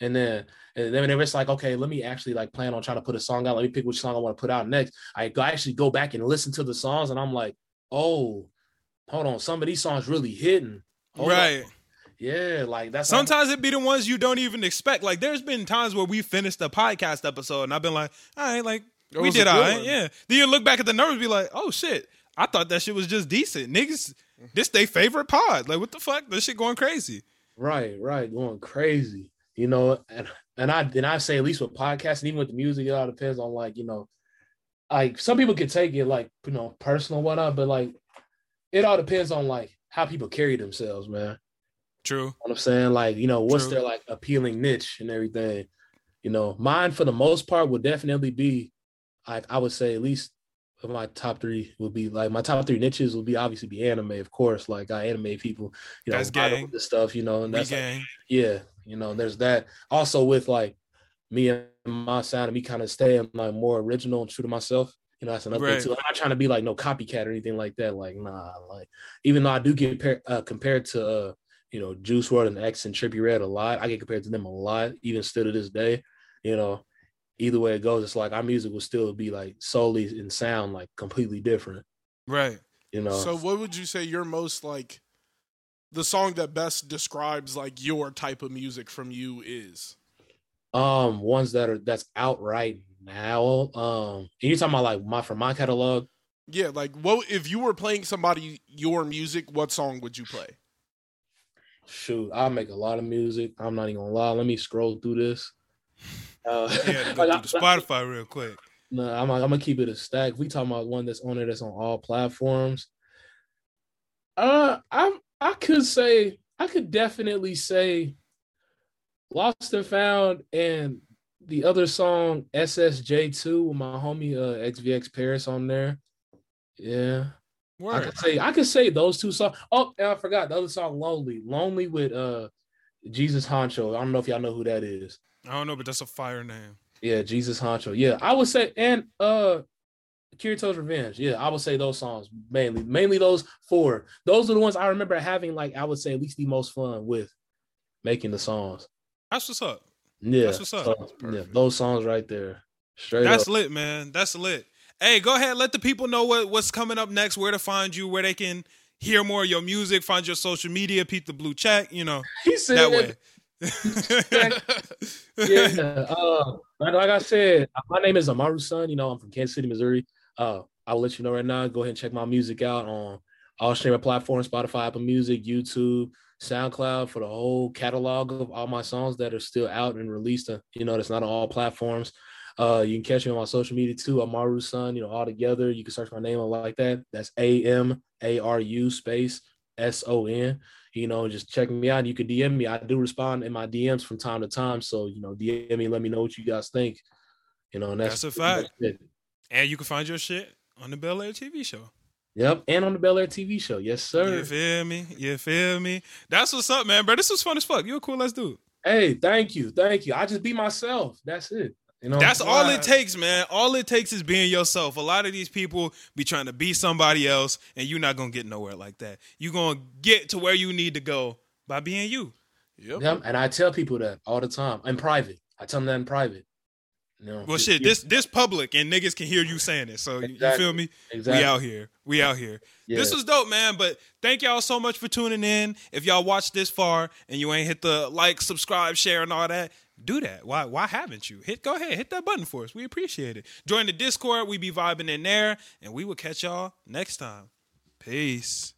And then and then whenever it's like, okay, let me actually like plan on trying to put a song out. Let me pick which song I want to put out next. I go actually go back and listen to the songs, and I'm like, oh, hold on, some of these songs really hitting. Hold right. on. Yeah, like that's Sometimes it be the ones you don't even expect. Like there's been times where we finished a podcast episode and I've been like, all right, like we did all right. one. Yeah. Then you look back at the numbers and be like, oh shit. I thought that shit was just decent. Niggas, this they favorite pod. Like what the fuck? This shit going crazy. Right, right, going crazy. You know, and and I and I say at least with podcasts and even with the music, it all depends on like you know, like some people could take it like you know personal whatnot, but like it all depends on like how people carry themselves, man. True. You know what I'm saying? Like, you know, what's True. their like appealing niche and everything. You know, mine for the most part would definitely be like I would say at least my top three would be like my top three niches would be obviously be anime, of course. Like I anime people, you know, this stuff, you know, and that's like, yeah, you know, there's that. Also with like me and my sound and me kind of staying like more original and true to myself. You know, that's another Right. thing too. I'm not trying to be like no copycat or anything like that. Like, nah, like even though I do get par- uh, compared to uh, you know, Juice WRLD and X and Trippie Redd a lot, I get compared to them a lot, even still to this day. You know, either way it goes, it's like our music will still be like solely in sound like completely different. Right. You know, So what would you say your most like the song that best describes like your type of music from you is? um, ones that are that's out right now. Um, and you're talking about like my from my catalog. Yeah, like what if you were playing somebody your music, what song would you play? shoot, I make a lot of music. I'm not even gonna lie. Let me scroll through this. <laughs> Uh, Yeah, go like, <laughs> through the Spotify real quick. no, I'm, I'm gonna keep it a stack. We talking about one that's on there that's on all platforms. Uh, I I could say I could definitely say Lost and Found and the other song SSJ2 with my homie uh XVX Paris on there. Yeah. I Word. could say I could say those two songs. Oh, and I forgot the other song, "Lonely." "Lonely" with uh Jesus Honcho. I don't know if y'all know who that is. I don't know, but that's a fire name. Yeah, Jesus Honcho. Yeah, I would say, and uh Kirito's Revenge. Yeah, I would say those songs mainly. Mainly those four. Those are the ones I remember having. Like I would say at least the most fun with making the songs. That's what's up. Yeah, That's what's up. so, That's yeah, those songs right there. Straight That's up. lit, man. That's lit. Hey, go ahead. Let the people know what, what's coming up next, where to find you, where they can hear more of your music, find your social media, peep the blue check, you know, <laughs> He said that way. <laughs> yeah. Uh, like, like I said, my name is Amaru Son. You know, I'm from Kansas City, Missouri. Uh, I'll let you know right now. Go ahead and check my music out on all streaming platforms: Spotify, Apple Music, YouTube, SoundCloud for the whole catalog of all my songs that are still out and released. Uh, you know, that's not on all platforms. Uh, you can catch me on my social media too, Amaru Son. You know, all together. You can search my name like that. That's A M A R U space S O N you know, just check me out. You can DM me. I do respond in my DMs from time to time. So, you know, DM me, let me know what you guys think. You know, and that's, That's a fact. that's. And you can find your shit on the Bel Air TV show. Yep. And on the Bel Air TV show. Yes, sir. You feel me? You feel me? That's what's up, man, bro. This was fun as fuck. You a cool ass dude. Hey, thank you. Thank you. I just be myself. That's it. You know, That's all it takes, man. All it takes is being yourself. A lot of these people be trying to be somebody else, and you're not gonna get nowhere like that. You're gonna get to where you need to go by being you. Yep. Yep. And I tell people that all the time in private. I tell them that in private. Well, shit, this this public and niggas can hear you saying it. So you- you feel me? exactly. We out here. We out here. Yeah. This was dope, man. But thank y'all so much for tuning in. If y'all watched this far and you ain't hit the like, subscribe, share, and all that, do that. Why why haven't you? Hit go ahead, hit that button for us. We appreciate it. Join the Discord. We be vibing in there, and we will catch y'all next time. Peace.